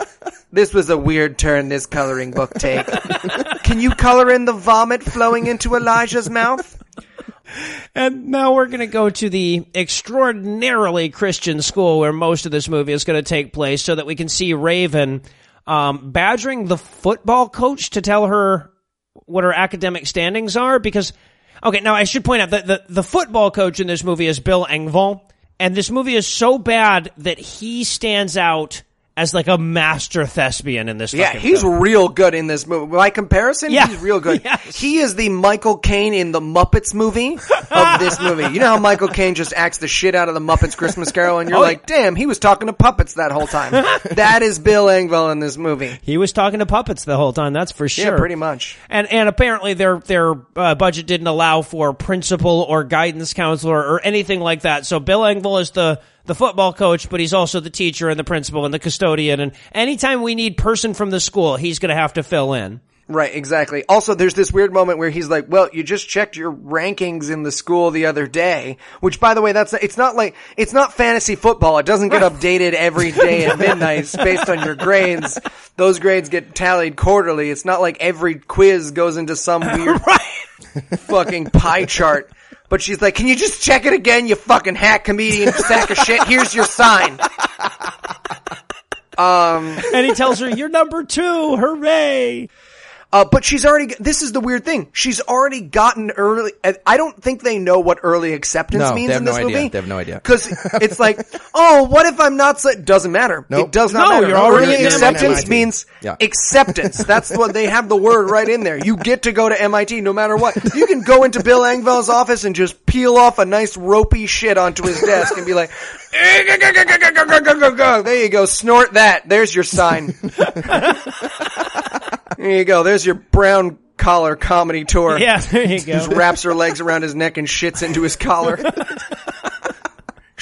This was a weird turn this coloring book take. Can you color in the vomit flowing into Elijah's mouth? And now we're going to go to the extraordinarily Christian school where most of this movie is going to take place, so that we can see Raven um, badgering the football coach to tell her what her academic standings are. Because, okay, now I should point out that the, the football coach in this movie is Bill Engvall, and this movie is so bad that he stands out as like a master thespian in this. Yeah, he's film. real good in this movie. By comparison, Yeah. he's real good. Yes. He is the Michael Caine in the Muppets movie of this movie. You know how Michael Caine just acts the shit out of the Muppets Christmas Carol, and you're Oh, like, damn, he was talking to puppets that whole time. that is Bill Engvall in this movie. He was talking to puppets the whole time. That's for sure. Yeah, pretty much. And and apparently their their uh, budget didn't allow for principal or guidance counselor or anything like that. So Bill Engvall is the the football coach, but he's also the teacher and the principal and the custodian. And anytime we need person from the school, he's going to have to fill in. Right, exactly. Also, there's this weird moment where he's like, "Well, you just checked your rankings in the school the other day," which, by the way, that's it's not like it's not fantasy football. It doesn't get updated every day at midnight based on your grades. Those grades get tallied quarterly. It's not like every quiz goes into some weird fucking pie chart. But she's like, "Can you just check it again, you fucking hack comedian sack of shit? Here's your sign." Um, and he tells her, "You're number two, hooray!" Uh, but she's already, this is the weird thing. She's already gotten early, I don't think they know what early acceptance No, means they have in this no idea. movie. They have no idea. Cause it's like, oh, what if I'm not, so, doesn't matter. Nope. It does not No, matter. you're already early in acceptance means Yeah. acceptance. That's what they have the word right in there. You get to go to MIT no matter what. You can go into Bill Engvall's office and just peel off a nice ropey shit onto his desk and be like, there you go, snort that. There's your sign. There you go. There's your brown collar comedy tour. Yeah, there you Just go. wraps her legs around his neck and shits into his collar.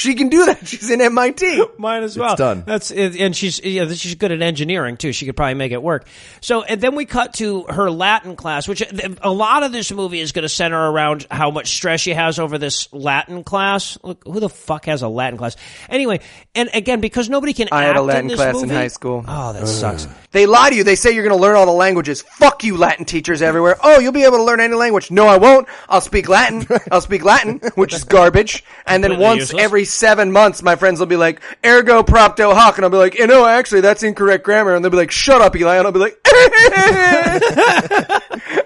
she can do that. She's in MIT. Might as well. It's done. That's and she's yeah, she's good at engineering too. She could probably make it work. So and then we cut to her Latin class, which a lot of this movie is going to center around how much stress she has over this Latin class. Look, who the fuck has a Latin class? Anyway, and again because nobody can. I had a Latin in this class in high school. Oh, that sucks. They lie to you. They say you're going to learn all the languages. Fuck you, Latin teachers everywhere. Oh, you'll be able to learn any language. No, I won't. I'll speak Latin. I'll speak Latin, which is garbage. And then Completely once useless. every seven months, my friends will be like, ergo propter hoc. And I'll be like, you know, actually, that's incorrect grammar. And they'll be like, shut up, Eli. And I'll be like,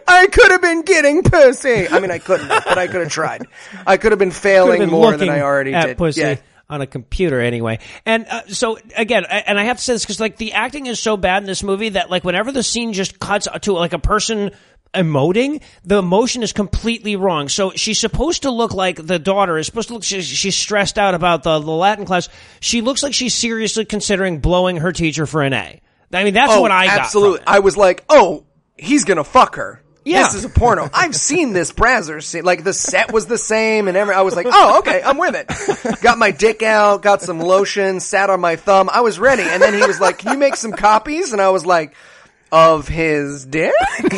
I could have been getting pussy. I mean, I couldn't, but I could have tried. I could have been failing been more than I already at did. Pussy. Yeah. On a computer, anyway, and uh, so again, I- and I have to say this because like the acting is so bad in this movie that like whenever the scene just cuts to like a person emoting, the emotion is completely wrong. So she's supposed to look like the daughter is supposed to look. She's, she's stressed out about the, the Latin class. She looks like she's seriously considering blowing her teacher for an A. I mean, that's Oh, what I absolutely. I was like, oh, he's gonna fuck her. Yeah. This is a porno. I've seen this Brazzers scene. Like the set was the same and every, I was like, oh, okay, I'm with it. Got my dick out, got some lotion, sat on my thumb. I was ready. And then he was like, can you make some copies? And I was like, of his dick?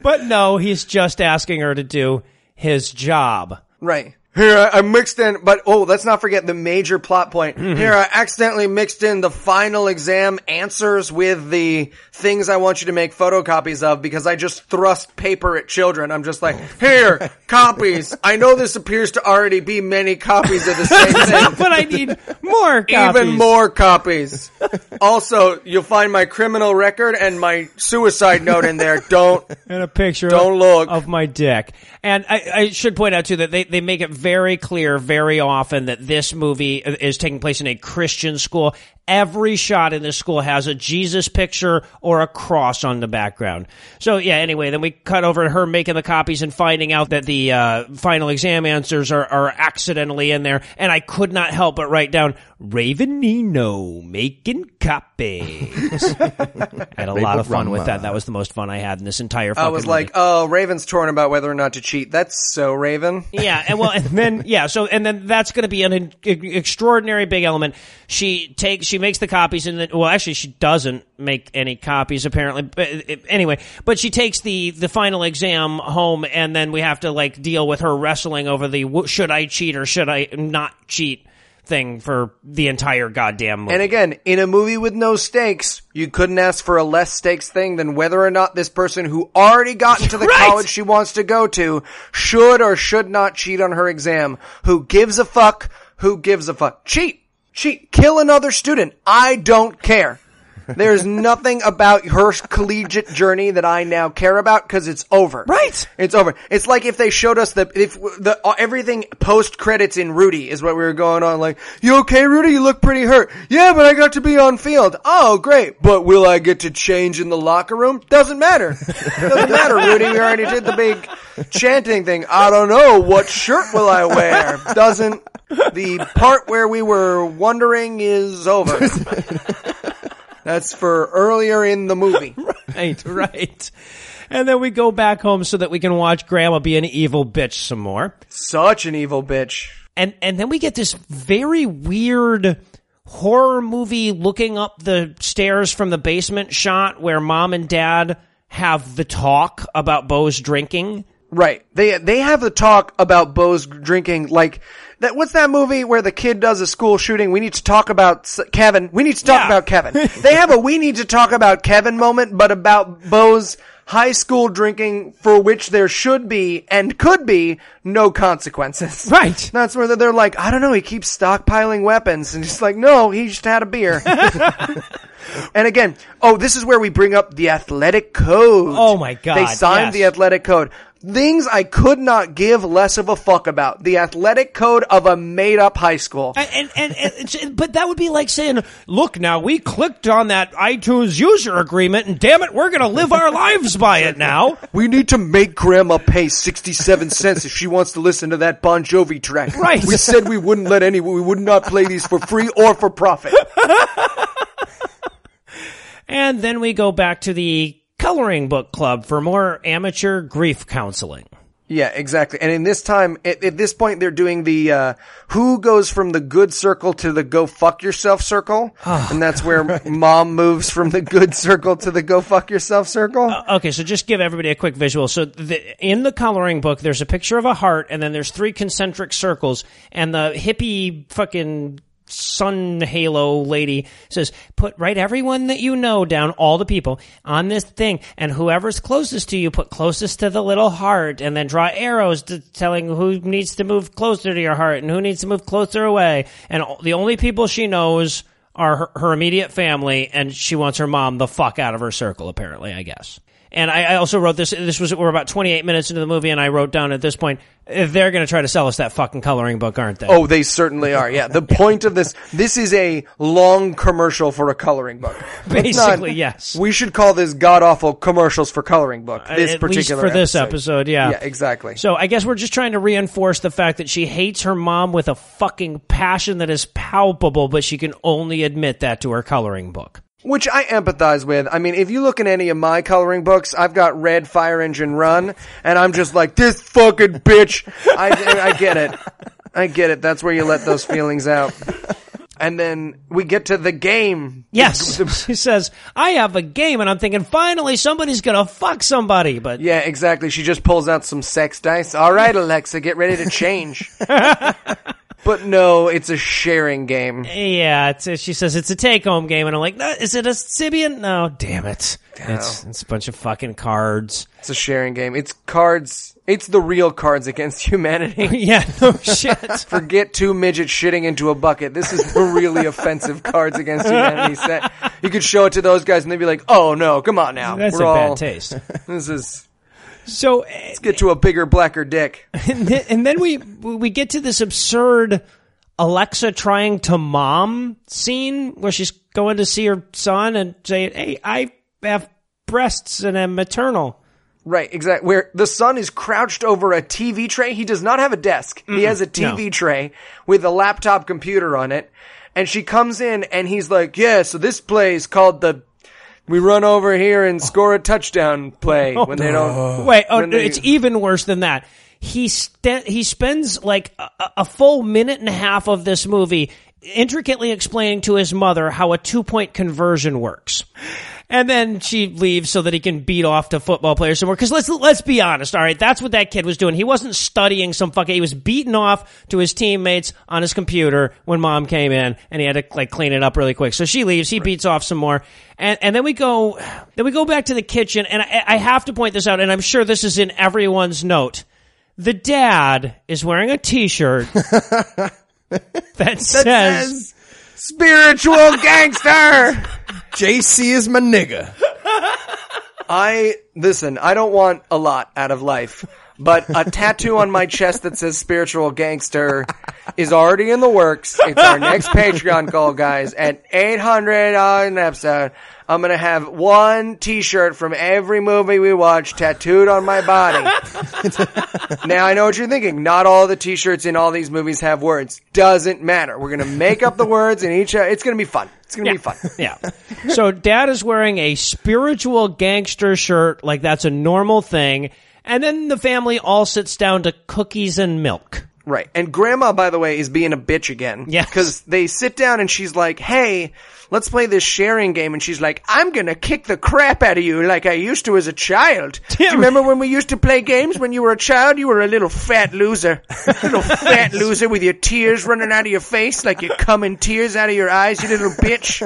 But no, he's just asking her to do his job. Right. Here I, I mixed in, but oh, let's not forget the major plot point. Mm-hmm. Here I accidentally mixed in the final exam answers with the things I want you to make photocopies of because I just thrust paper at children. I'm just like, here, copies. I know this appears to already be many copies of the same thing. but I need more copies. Even more copies. also, you'll find my criminal record and my suicide note in there. Don't. and a picture Don't of, look. of my dick. And I, I should point out too that they, they make it very clear very often that this movie is taking place in a Christian school. Every shot in this school has a Jesus picture or a cross on the background. So yeah, anyway, then we cut over to her making the copies and finding out that the uh, final exam answers are, are accidentally in there. And I could not help but write down Raven Nino making copies. I had a lot of fun with that. That was the most fun I had in this entire. Film. I fucking was movie. like, oh, Raven's torn about whether or not to cheat. That's so Raven. Yeah, and well, and then yeah, so and then that's going to be an, an extraordinary big element. She takes, she makes the copies, and then well, actually, she doesn't make any copies apparently. But uh, anyway, but she takes the the final exam home, and then we have to like deal with her wrestling over the should I cheat or should I not cheat thing for the entire goddamn movie. And again, in a movie with no stakes, you couldn't ask for a less stakes thing than whether or not this person who already got into the Right. college she wants to go to should or should not cheat on her exam. Who gives a fuck? Who gives a fuck? Cheat. Cheat. Kill another student. I don't care. There's nothing about her collegiate journey that I now care about because it's over. Right. It's over. It's like if they showed us the if the uh, everything post credits in Rudy is what we were going on. Like, you okay, Rudy? You look pretty hurt. Yeah, but I got to be on field. Oh, great. But will I get to change in the locker room? Doesn't matter. Doesn't matter, Rudy. We already did the big chanting thing. I don't know. What shirt will I wear? Doesn't. The part where we were wondering is over. That's for earlier in the movie. right, right. And then we go back home so that we can watch Grandma be an evil bitch some more. Such an evil bitch. And and then we get this very weird horror movie looking up the stairs from the basement shot where mom and dad have the talk about Bo's drinking. Right. They they have the talk about Bo's drinking like that. What's that movie where the kid does a school shooting? We need to talk about S- Kevin. We need to talk Yeah. about Kevin. they have a we need to talk about Kevin moment, but about Bo's high school drinking for which there should be and could be no consequences. Right. That's where they're like, I don't know, he keeps stockpiling weapons. And he's like, no, he just had a beer. and again, oh, this is where we bring up the athletic code. Oh my God, They signed yes. the athletic code. Things I could not give less of a fuck about. The athletic code of a made up high school. And, and, and, and but that would be like saying, look now, we clicked on that iTunes user agreement and damn it, we're going to live our lives by it now. We need to make grandma pay 67 cents if she wants to listen to that Bon Jovi track. Right. We said we wouldn't let any, we would not play these for free or for profit. And then we go back to the coloring book club for more amateur grief counseling. Yeah, exactly. And in this time, at, at this point, they're doing the uh, who goes from the good circle to the go fuck yourself circle, and that's where mom moves from the good circle to the go fuck yourself circle. Okay, so just give everybody a quick visual. So the, in the coloring book, there's a picture of a heart, and then there's three concentric circles, and the hippie fucking sun halo lady says, "Put write everyone that you know down, all the people on this thing, and whoever's closest to you, put closest to the little heart, and then draw arrows to telling who needs to move closer to your heart and who needs to move closer away. And the only people she knows." Are her, her immediate family, and she wants her mom the fuck out of her circle. Apparently, I guess. And I, I also wrote this. This was we're about 28 minutes into the movie, and I wrote down at this point, they're going to try to sell us that fucking coloring book, aren't they? Oh, they certainly are. Yeah, the point of this this is a long commercial for a coloring book. It's not- Basically, yes. We should call this god awful commercials for coloring book. Uh, this at least particular for this episode, yeah. Yeah, exactly. So I guess we're just trying to reinforce the fact that she hates her mom with a fucking passion that is palpable, but she can only admit that to her coloring book. Which I empathize with. I mean, if you look in any of my coloring books, I've got red fire engine run, and I'm just like, this fucking bitch. I, I get it. I get it. That's where you let those feelings out. And then we get to the game. Yes, she says, "I have a game," and I'm thinking, finally, somebody's gonna fuck somebody. But Yeah, exactly. She just pulls out some sex dice. All right, Alexa, get ready to change. but no, it's a sharing game. Yeah, it's, she says it's a take-home game, and I'm like, no, is it a Sybian? No, damn it, it's, it's a bunch of fucking cards. It's a sharing game. It's cards. It's the real Cards Against Humanity. yeah, no shit. Forget two midgets shitting into a bucket. This is the really offensive Cards Against Humanity set. You could show it to those guys and they'd be like, "Oh no, come on now, That's We're a all, bad taste. This is So, eh, get to a bigger, blacker dick." and then, and then we we get to this absurd Alexa trying to mom scene where she's going to see her son and say, "Hey, I have breasts and I'm maternal." Right, exactly. Where the son is crouched over a TV tray. He does not have a desk. He has a TV tray with a laptop computer on it. And she comes in and he's like, yeah, so this play is called the, we run over here and score a touchdown play oh, when they don't. Wait, oh, they- it's even worse than that. He st- he spends like a, a full minute and a half of this movie intricately explaining to his mother how a two point conversion works. And then she leaves so that he can beat off to football players some more. Cause let's, let's be honest. All right. That's what that kid was doing. He wasn't studying some fucking, he was beating off to his teammates on his computer when mom came in and he had to like clean it up really quick. So she leaves. He beats off some more. And, and then we go, then we go back to the kitchen and I, I have to point this out and I'm sure this is in everyone's note. The dad is wearing a t-shirt that, says, Spiritual gangster. JC is my nigga. I listen. I don't want a lot out of life, but a tattoo on my chest that says "spiritual gangster" is already in the works. It's our next Patreon goal, guys. At eight hundred dollars an episode, I'm gonna have one T-shirt from every movie we watch tattooed on my body. now I know what you're thinking. Not all the T-shirts in all these movies have words. Doesn't matter. We're gonna make up the words in each. It's gonna be fun. It's gonna be fun. Yeah. So dad is wearing a spiritual gangster shirt, like that's a normal thing. And then the family all sits down to cookies and milk. Right. And grandma, by the way, is being a bitch again. Yeah. Cause they sit down and she's like, hey, let's play this sharing game. And she's like, I'm gonna kick the crap out of you like I used to as a child. Do you remember when we used to play games when you were a child? You were a little fat loser. little fat loser with your tears running out of your face like you're coming tears out of your eyes, you little bitch.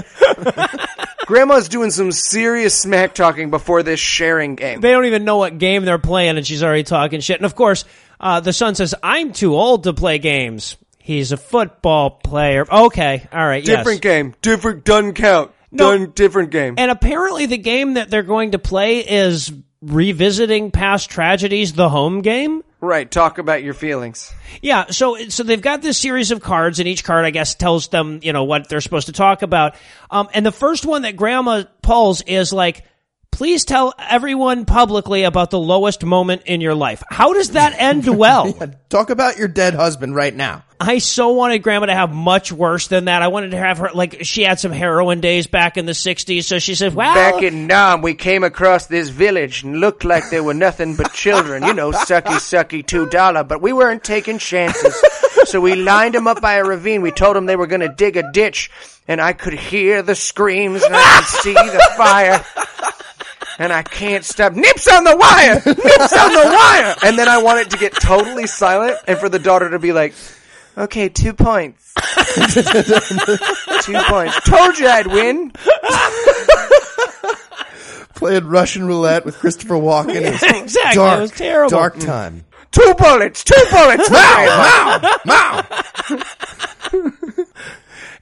Grandma's doing some serious smack talking before this sharing game. They don't even know what game they're playing, and she's already talking shit. And of course, uh, the son says, "I'm too old to play games." He's a football player. Okay, all right, yes. different game. Different, doesn't count. No. Done, different game. And apparently, the game that they're going to play is revisiting past tragedies. The home game. Right, talk about your feelings. Yeah, so so they've got this series of cards, and each card, I guess, tells them you know what they're supposed to talk about. Um, and the first one that Grandma pulls is like, "Please tell everyone publicly about the lowest moment in your life." How does that end well? Talk about your dead husband right now. I so wanted Grandma to have much worse than that. I wanted to have her like she had some heroin days back in the '60s, so she said, "Well, Back in Nam, we came across this village and looked like they were nothing but children. You know, sucky, sucky, two dollar. But we weren't taking chances. So we lined them up by a ravine. We told them they were going to dig a ditch. And I could hear the screams and I could see the fire. And I can't stop. Nips on the wire! Nips on the wire! And then I want it to get totally silent and for the daughter to be like, okay, two points. two points. Told you I'd win. Playing Russian roulette with Christopher Walken. It was exactly, dark, it was terrible." dark time. Two bullets, two bullets. Mow, mow.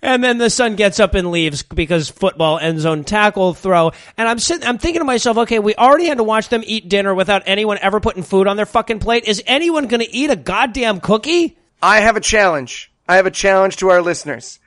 And then the son gets up and leaves because football end zone tackle throw. And I'm sitting, I'm thinking to myself, okay, we already had to watch them eat dinner without anyone ever putting food on their fucking plate. Is anyone going to eat a goddamn cookie? I have a challenge. I have a challenge to our listeners.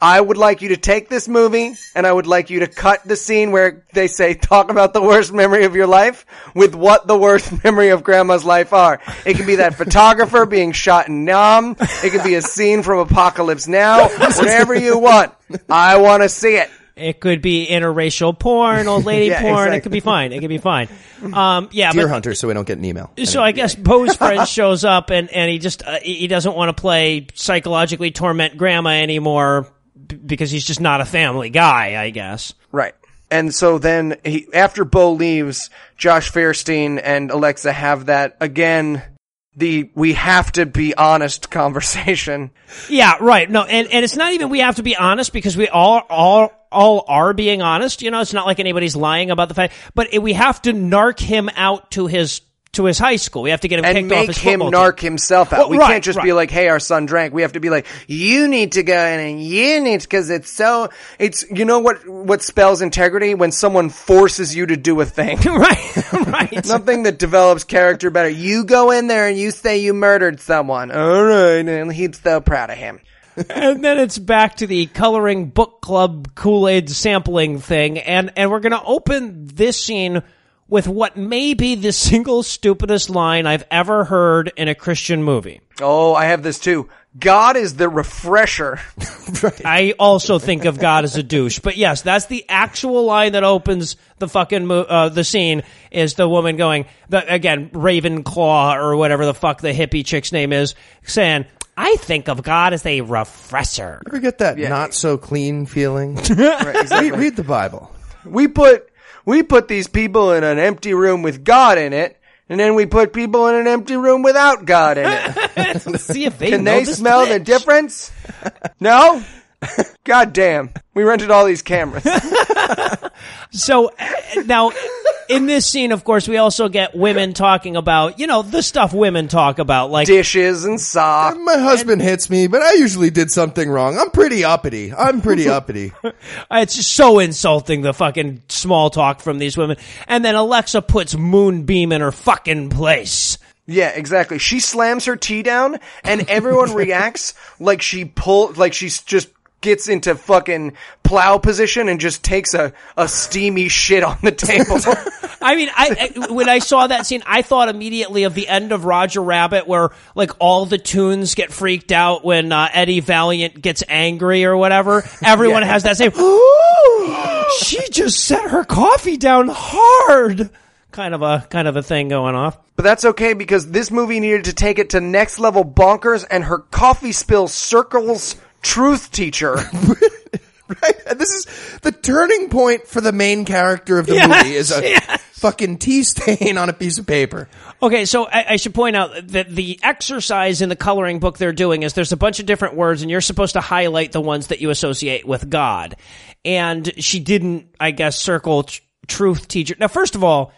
I would like you to take this movie and I would like you to cut the scene where they say, talk about the worst memory of your life with what the worst memory of grandma's life are. It can be that photographer being shot in Nam. It could be a scene from Apocalypse Now. Whatever you want. I want to see it. It could be interracial porn, old lady Yeah, porn. It could be fine. It could be fine. Um, yeah, Deer but Hunter, so we don't get an email. so I guess Bo's friend shows up and, and he just, uh, he he doesn't want to play psychologically torment grandma anymore b- because he's just not a family guy, I guess. Right. And so then he, after Bo leaves, Josh Fairstein and Alexa have that again, the we have to be honest conversation. Yeah, right. No, and, and it's not even we have to be honest because we all all all are being honest. You know, it's not like anybody's lying about the fact, but it, we have to narc him out to his to his high school. We have to get him and kicked off make his him football narc team. himself out. Well, we right, can't just be like, "Hey, our son drank." We have to be like, "You need to go in and you need because it's so it's you know what what spells integrity when someone forces you to do a thing." right, right. Something that develops character better. You go in there and you say you murdered someone. All right, and he's so proud of him. and then it's back to the coloring book club Kool Aid sampling thing, and and we're gonna open this scene with what may be the single stupidest line I've ever heard in a Christian movie. Oh, I have this too. God is the refresher. I also think of God as a douche, but yes, that's the actual line that opens the fucking mo- uh, the scene. Is the woman going the again Ravenclaw or whatever the fuck the hippie chick's name is saying? I think of God as a refresher. Ever get that not so clean feeling? Right, exactly. read, read the Bible. we put we put these people in an empty room with God in it, and then we put people in an empty room without God in it. See if they Can they smell the difference? No? God damn. We rented all these cameras. So uh, now, in this scene, of course, we also get women talking about, you know, the stuff women talk about, like Dishes and socks. My husband hits me, but I usually did something wrong. I'm pretty uppity. I'm pretty uppity. it's just so insulting the fucking small talk from these women. And then Alexa puts Moonbeam in her fucking place. Yeah, exactly. She slams her tea down and everyone reacts like she pull, like she's just gets into fucking plow position and just takes a, a steamy shit on the table. I mean, I, I when I saw that scene, I thought immediately of the end of Roger Rabbit, where like all the tunes get freaked out when uh, Eddie Valiant gets angry or whatever. Everyone has that same. she just set her coffee down hard. Kind of a kind of a thing going off. But that's okay because this movie needed to take it to next level bonkers and her coffee spill circles truth teacher. right? And this is the turning point for the main character of the Yes, movie is a yes. fucking tea stain on a piece of paper. Okay, so I, I should point out that the exercise in the coloring book they're doing is there's a bunch of different words, and you're supposed to highlight the ones that you associate with God. And she didn't, I guess, circle tr- truth teacher. Now, first of all,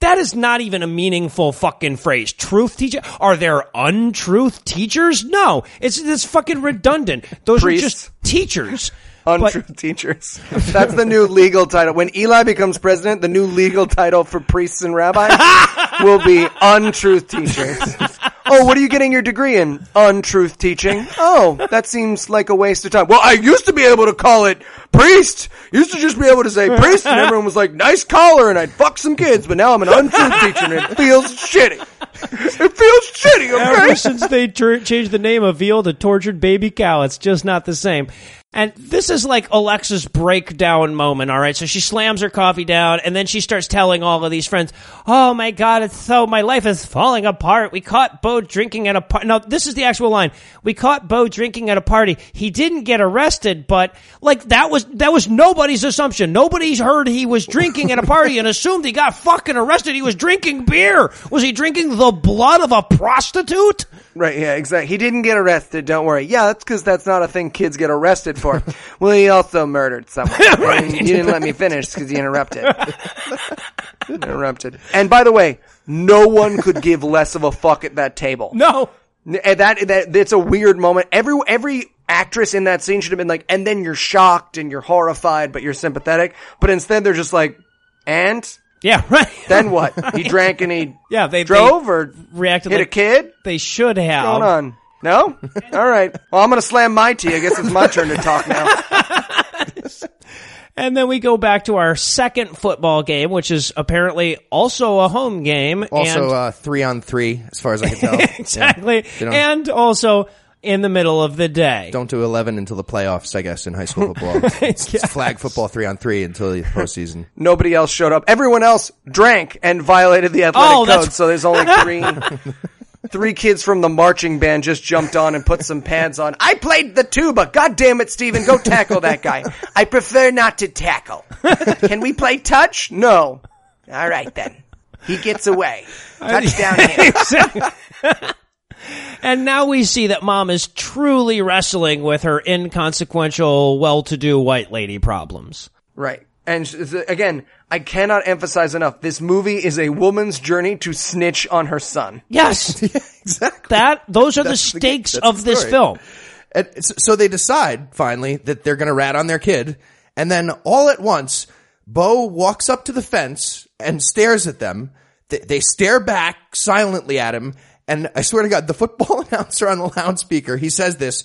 that is not even a meaningful fucking phrase. Truth teacher? Are there untruth teachers? No, it's it's fucking redundant. Those Priests. are just teachers. Untruth teachers. That's the new legal title. When Eli becomes president, the new legal title for priests and rabbis will be untruth teachers. Oh, what are you getting your degree in? Untruth teaching. Oh, that seems like a waste of time. Well, I used to be able to call it priest. Used to just be able to say priest and everyone was like, nice collar and I'd fuck some kids, but now I'm an untruth teacher and it feels shitty. It feels shitty, okay? Ever since they tur changed the name of veal to tortured baby cow, it's just not the same. And this is like Alexa's breakdown moment, all right? So she slams her coffee down and then she starts telling all of these friends, Oh my God, it's so, my life is falling apart. We caught Bo drinking at a party. Now, this is the actual line. We caught Bo drinking at a party. He didn't get arrested, but like that was, that was nobody's assumption. Nobody's heard he was drinking at a party and assumed he got fucking arrested. He was drinking beer. Was he drinking the blood of a prostitute? Right, yeah, exactly. He didn't get arrested, don't worry. Yeah, that's because that's not a thing kids get arrested for. well, he also murdered someone. Right. And you didn't let me finish because you interrupted. interrupted. And by the way, no one could give less of a fuck at that table. No. And eh, that, that, it's a weird moment. Every, every actress in that scene should have been like, and then you're shocked and you're horrified, but you're sympathetic. But instead they're just like, and? Yeah, right. Then what? He drank and he Yeah, they drove or reacted hit like a kid? they should have. going on? No? All right. Well, I'm going to slam my tea. I guess it's my turn to talk now. And then we go back to our second football game, which is apparently also a home game. Also, and uh, three on three, as far as I can tell. exactly. They don't- and also in the middle of the day. Don't do 11 until the playoffs, I guess, in high school football. It's, it's flag football three on three until the postseason. Nobody else showed up. Everyone else drank and violated the athletic Oh, code. So there's only three, three kids from the marching band just jumped on and put some pads on. I played the tuba. God damn it, Steven. Go tackle that guy. I prefer not to tackle. Can we play touch? No. All right then. He gets away. Touchdown here. And now we see that mom is truly wrestling with her inconsequential, well-to-do white lady problems. Right. And again, I cannot emphasize enough. This movie is a woman's journey to snitch on her son. Yes. exactly. That, those are the That's the- stakes that's of the this film. And so they decide finally that they're going to rat on their kid, and then all at once, Bo walks up to the fence and stares at them. They, they stare back silently at him, and I swear to God, the football announcer on the loudspeaker, he says this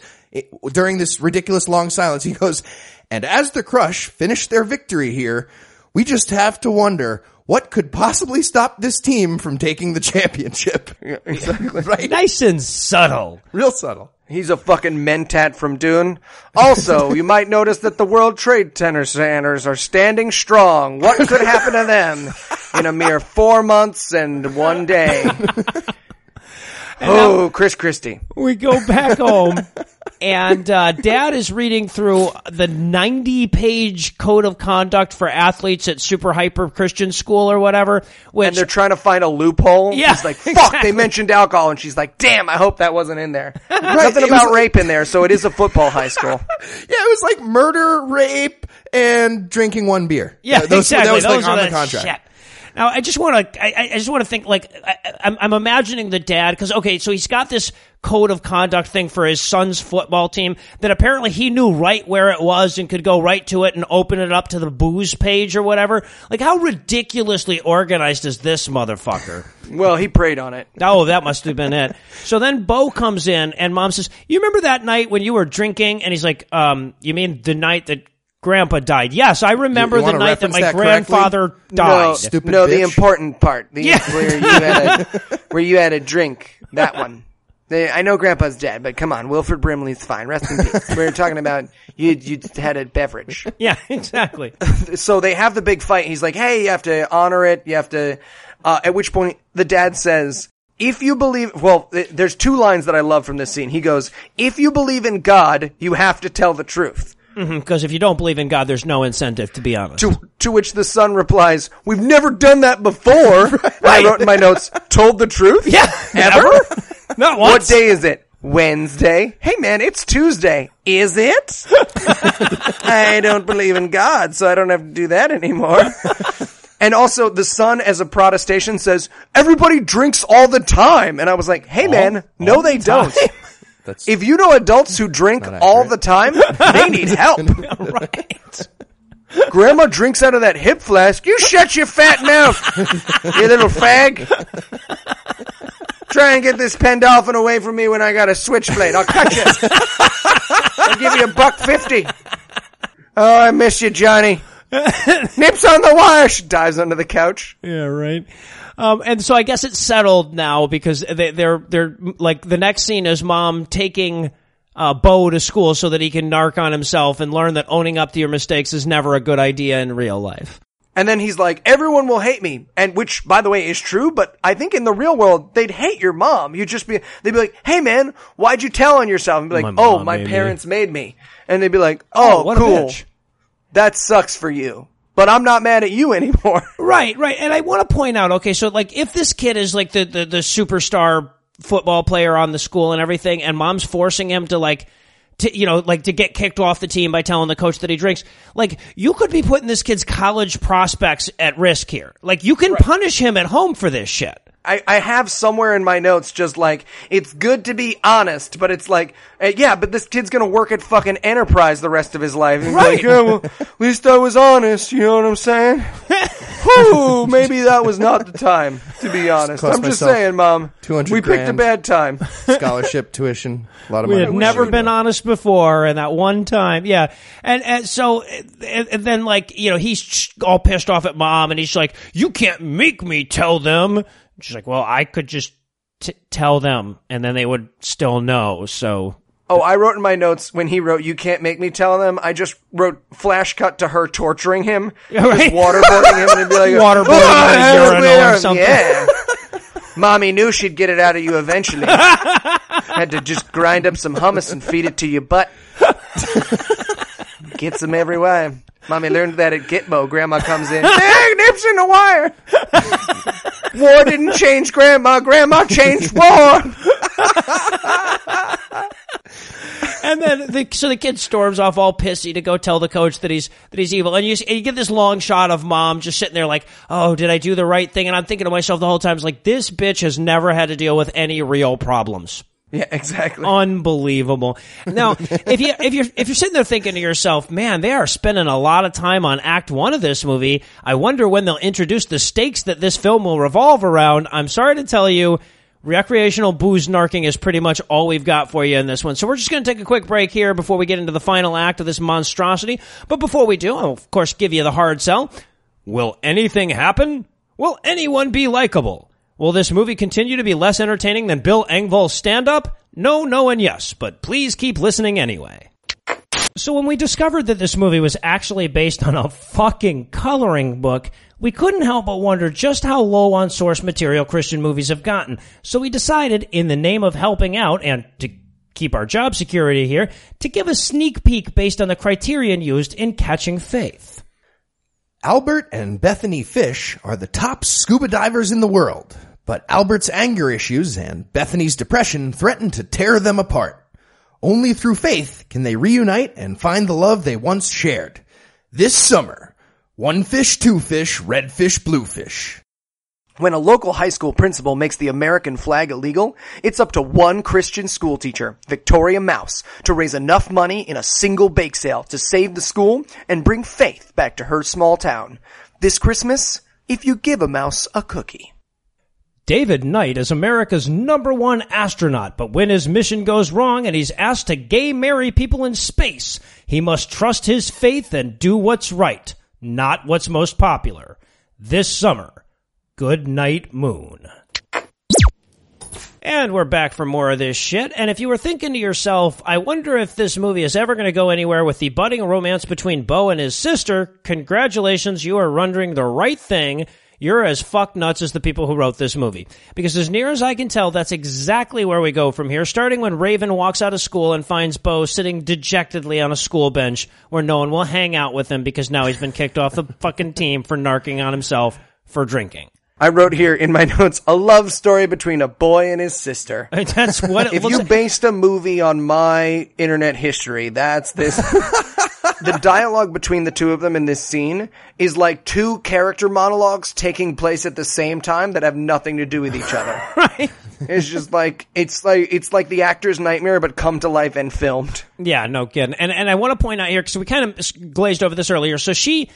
during this ridiculous long silence. He goes, "And as the Crush finish their victory here, we just have to wonder." What could possibly stop this team from taking the championship? exactly. right? Nice and subtle. Real subtle. He's a fucking mentat from Dune. Also, you might notice that the World Trade Center centers are standing strong. What could happen to them in a mere four months and one day? Oh, Chris Christie. We go back home and uh, dad is reading through the 90 page code of conduct for athletes at super hyper Christian school or whatever. Which and they're trying to find a loophole. Yeah, He's like, fuck, exactly. they mentioned alcohol. And she's like, damn, I hope that wasn't in there. Nothing it was about like- rape in there, so it is a football high school. Yeah, it was like murder, rape, and drinking one beer. Yeah, those, exactly. That was Those like on the the contract. shit. Now, I just want to, I, I just want to think like, I, I'm, I'm imagining the dad, cause okay, so he's got this code of conduct thing for his son's football team that apparently he knew right where it was and could go right to it and open it up to the booze page or whatever. Like, how ridiculously organized is this motherfucker? Well, he preyed on it. Oh, that must have been it. So then Bo comes in and mom says, You remember that night when you were drinking? And he's like, um, you mean the night that grandpa died? Yes, I remember You- you the night that my that correctly? grandfather No, died. Stupid no, the important part. The, Yeah. where you had a, where you had a drink. That one. They, I know Grandpa's dead, but come on, Wilford Brimley's fine. Rest in peace. We're talking about you. You had a beverage. Yeah, exactly. so they have the big fight. He's like, "Hey, you have to honor it. You have to." Uh, at which point, the dad says, "If you believe," well, there's two lines that I love from this scene. He goes, "If you believe in God, you have to tell the truth." Mm-hmm, because if you don't believe in God, there's no incentive, to be honest. To to which the son replies, "We've never done that before." And I wrote in my notes, "Told the truth." yeah, ever. Not once. what day is it? Wednesday. Hey man, it's Tuesday. Is it? I don't believe in God, so I don't have to do that anymore. And also, the son, as a protestation, says everybody drinks all the time, and I was like, "Hey, man, no, they don't. That's If you know adults who drink all the time, they need help. right. Grandma drinks out of that hip flask. You shut your fat mouth, you little fag. Try and get this pendolphin away from me when I got a switchblade. I'll cut you. I'll give you a buck fifty. Oh, I miss you, Johnny. Nips on the wire. She dives under the couch. Yeah, right. Um, and so I guess it's settled now because they, they're they're like the next scene is mom taking uh, Bo to school so that he can narc on himself and learn that owning up to your mistakes is never a good idea in real life. And then he's like, everyone will hate me. And which, by the way, is true, but I think in the real world, they'd hate your mom. You'd just be, they'd be like, hey man, why'd you tell on yourself? And be like, My oh, my made me." parents made me. And they'd be like, oh, what a cool. bitch. That sucks for you. But I'm not mad at you anymore. Right, right. And I want to point out, okay, so like if this kid is like the, the, the superstar football player on the school and everything, and mom's forcing him to like, to, you know, like to get kicked off the team by telling the coach that he drinks, like you could be putting this kid's college prospects at risk here. Like you can punish him at home for this shit. I, I have somewhere in my notes just like, it's good to be honest, but it's like, uh, yeah, but this kid's gonna work at fucking Enterprise the rest of his life. And Right. Like, yeah, well, at least I was honest, you know what I'm saying? Whew, maybe that was not the time, to be honest. cost I'm just myself saying, Mom. 200 We picked a bad time. scholarship, tuition, a lot of money. We money. had never been honest before, and that one time, yeah. And, and so, and, and then like, you know, he's all pissed off at mom, and he's like, "You can't make me tell them." She's like, "Well, I could just t- tell them, and then they would still know." So, Oh, I wrote in my notes when he wrote, "You can't make me tell them." I just wrote flash cut to her torturing him, Right. just waterboarding him, and be like, Waterboarding "Ah, him a urinal or something." Yeah. Mommy knew she'd get it out of you eventually. Had to just grind up some hummus and feed it to your butt. Gets them every way. Mommy learned that at Gitmo. Grandma comes in. Hey, nips in the wire. War didn't change Grandma. Grandma changed war. and then the, so the kid storms off all pissy to go tell the coach that he's that he's evil, and you and you get this long shot of mom just sitting there like, "Oh, did I do the right thing?" And I'm thinking to myself the whole time, "It's like this bitch has never had to deal with any real problems." Yeah, exactly. unbelievable. Now, if you if you're if you're sitting there thinking to yourself, man, they are spending a lot of time on Act One of this movie. I wonder when they'll introduce the stakes that this film will revolve around. I'm sorry to tell you. Recreational booze narking is pretty much all we've got for you in this one. So we're just going to take a quick break here before we get into the final act of this monstrosity. But before we do, I'll of course give you the hard sell. Will anything happen? Will anyone be likable? Will this movie continue to be less entertaining than Bill Engvall's stand up? No, no, and yes, but please keep listening anyway. So when we discovered that this movie was actually based on a fucking coloring book, we couldn't help but wonder just how low on source material Christian movies have gotten. So we decided, in the name of helping out and to keep our job security here, to give a sneak peek based on the criterion used in Catching Faith. Albert and Bethany Fish are the top scuba divers in the world, but Albert's anger issues and Bethany's depression threaten to tear them apart. Only through faith can they reunite and find the love they once shared. This summer, one fish, two fish, red fish, blue fish. When a local high school principal makes the American flag illegal, it's up to one Christian schoolteacher, Victoria Mouse, to raise enough money in a single bake sale to save the school and bring faith back to her small town. This Christmas, if you give a mouse a cookie. David Knight is America's number one astronaut, but when his mission goes wrong and he's asked to gay marry people in space, he must trust his faith and do what's right, not what's most popular. This summer, Good Night Moon. And we're back for more of this shit. And if you were thinking to yourself, I wonder if this movie is ever going to go anywhere with the budding romance between Bo and his sister, congratulations, you are wondering the right thing. You're as fuck nuts as the people who wrote this movie. Because as near as I can tell, that's exactly where we go from here, starting when Raven walks out of school and finds Bo sitting dejectedly on a school bench where no one will hang out with him because now he's been kicked off the fucking team for narking on himself for drinking. I wrote here in my notes a love story between a boy and his sister. That's what it If you based a movie on my internet history, that's this. the dialogue between the two of them in this scene is like two character monologues taking place at the same time that have nothing to do with each other. right? It's just like it's like it's like the actor's nightmare, but come to life and filmed. Yeah, no kidding. And and I want to point out here because we kind of glazed over this earlier. So she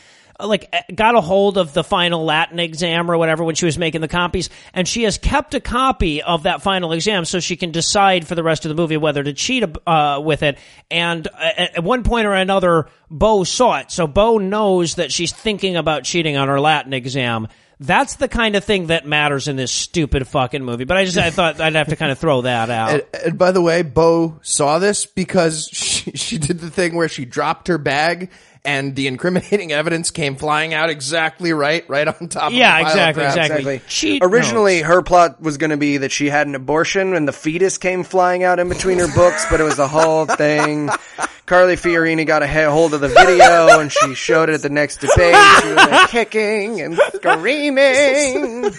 like uh, got a hold of the final Latin exam or whatever when she was making the copies, and she has kept a copy of that final exam so she can decide for the rest of the movie whether to cheat uh, with it. And uh, at one point or another, Bo saw it, so Bo knows that she's thinking about cheating on her Latin exam. That's the kind of thing that matters in this stupid fucking movie. But I just I thought I'd have to kind of throw that out. And, and by the way, Bo saw this because she did the thing where she dropped her bag and the incriminating evidence came flying out exactly right, right on top Yeah, of the pile of exactly, crap. exactly. Cheat Originally, her plot was going to be that she had an abortion and the fetus came flying out in between her books, but it was a whole thing. Carly Fiorina got a hold of the video and she showed it at the next debate. She was like, kicking and screaming.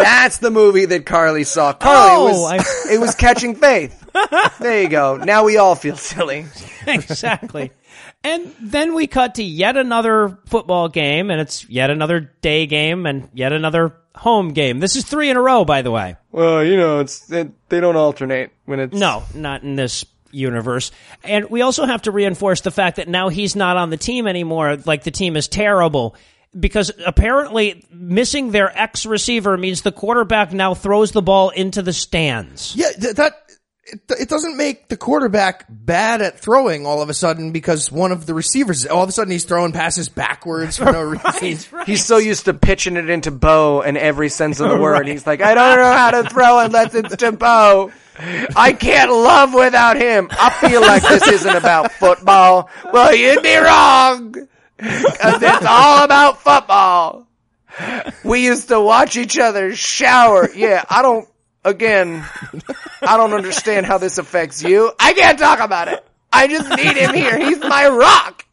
That's the movie that Carly saw. Carly Oh, was it was Catching Faith. There you go. Now we all feel silly. exactly. And then we cut to yet another football game, and it's yet another day game and yet another home game. This is three in a row, by the way. Well, you know, it's it, they don't alternate when it's No, not in this universe. And we also have to reinforce the fact that now he's not on the team anymore. Like the team is terrible. Because apparently missing their ex receiver means the quarterback now throws the ball into the stands. Yeah, th- that it, it doesn't make the quarterback bad at throwing all of a sudden because one of the receivers all of a sudden he's throwing passes backwards for no reason. He's so used to pitching it into Bo in every sense of the word. He's like, I don't know how to throw unless it's to Bo. I can't love without him. I feel like this isn't about football. Well, you'd be wrong. Cause it's all about football. We used to watch each other shower. Yeah, I don't, again, I don't understand how this affects you. I can't talk about it. I just need him here. He's my rock.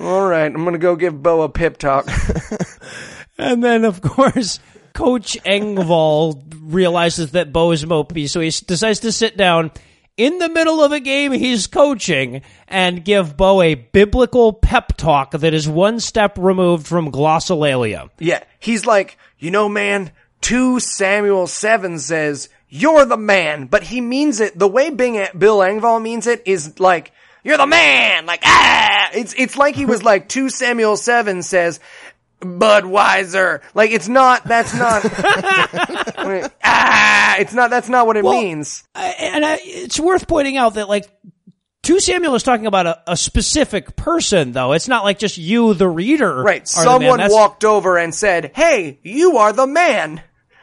All right, I'm gonna go give Bo a pip talk. And then, of course, Coach Engvall realizes that Bo is mopey, so he decides to sit down in the middle of a game he's coaching and give Bo a biblical pep talk that is one step removed from glossolalia. Yeah, he's like, you know, man, 2 Samuel 7 says, you're the man, but he means it, the way Bing, Bill Engvall means it is like, you're the man, like, ah! It's, it's like he was like, 2 Samuel 7 says, Budweiser. Like, it's not, that's not, ah! It's not, that's not what it Well, means. I- And I, it's worth pointing out that, like, 2 Samuel is talking about a, a specific person, though. It's not like just you, the reader. Right. are the man. Someone walked over and said, "Hey, you are the man."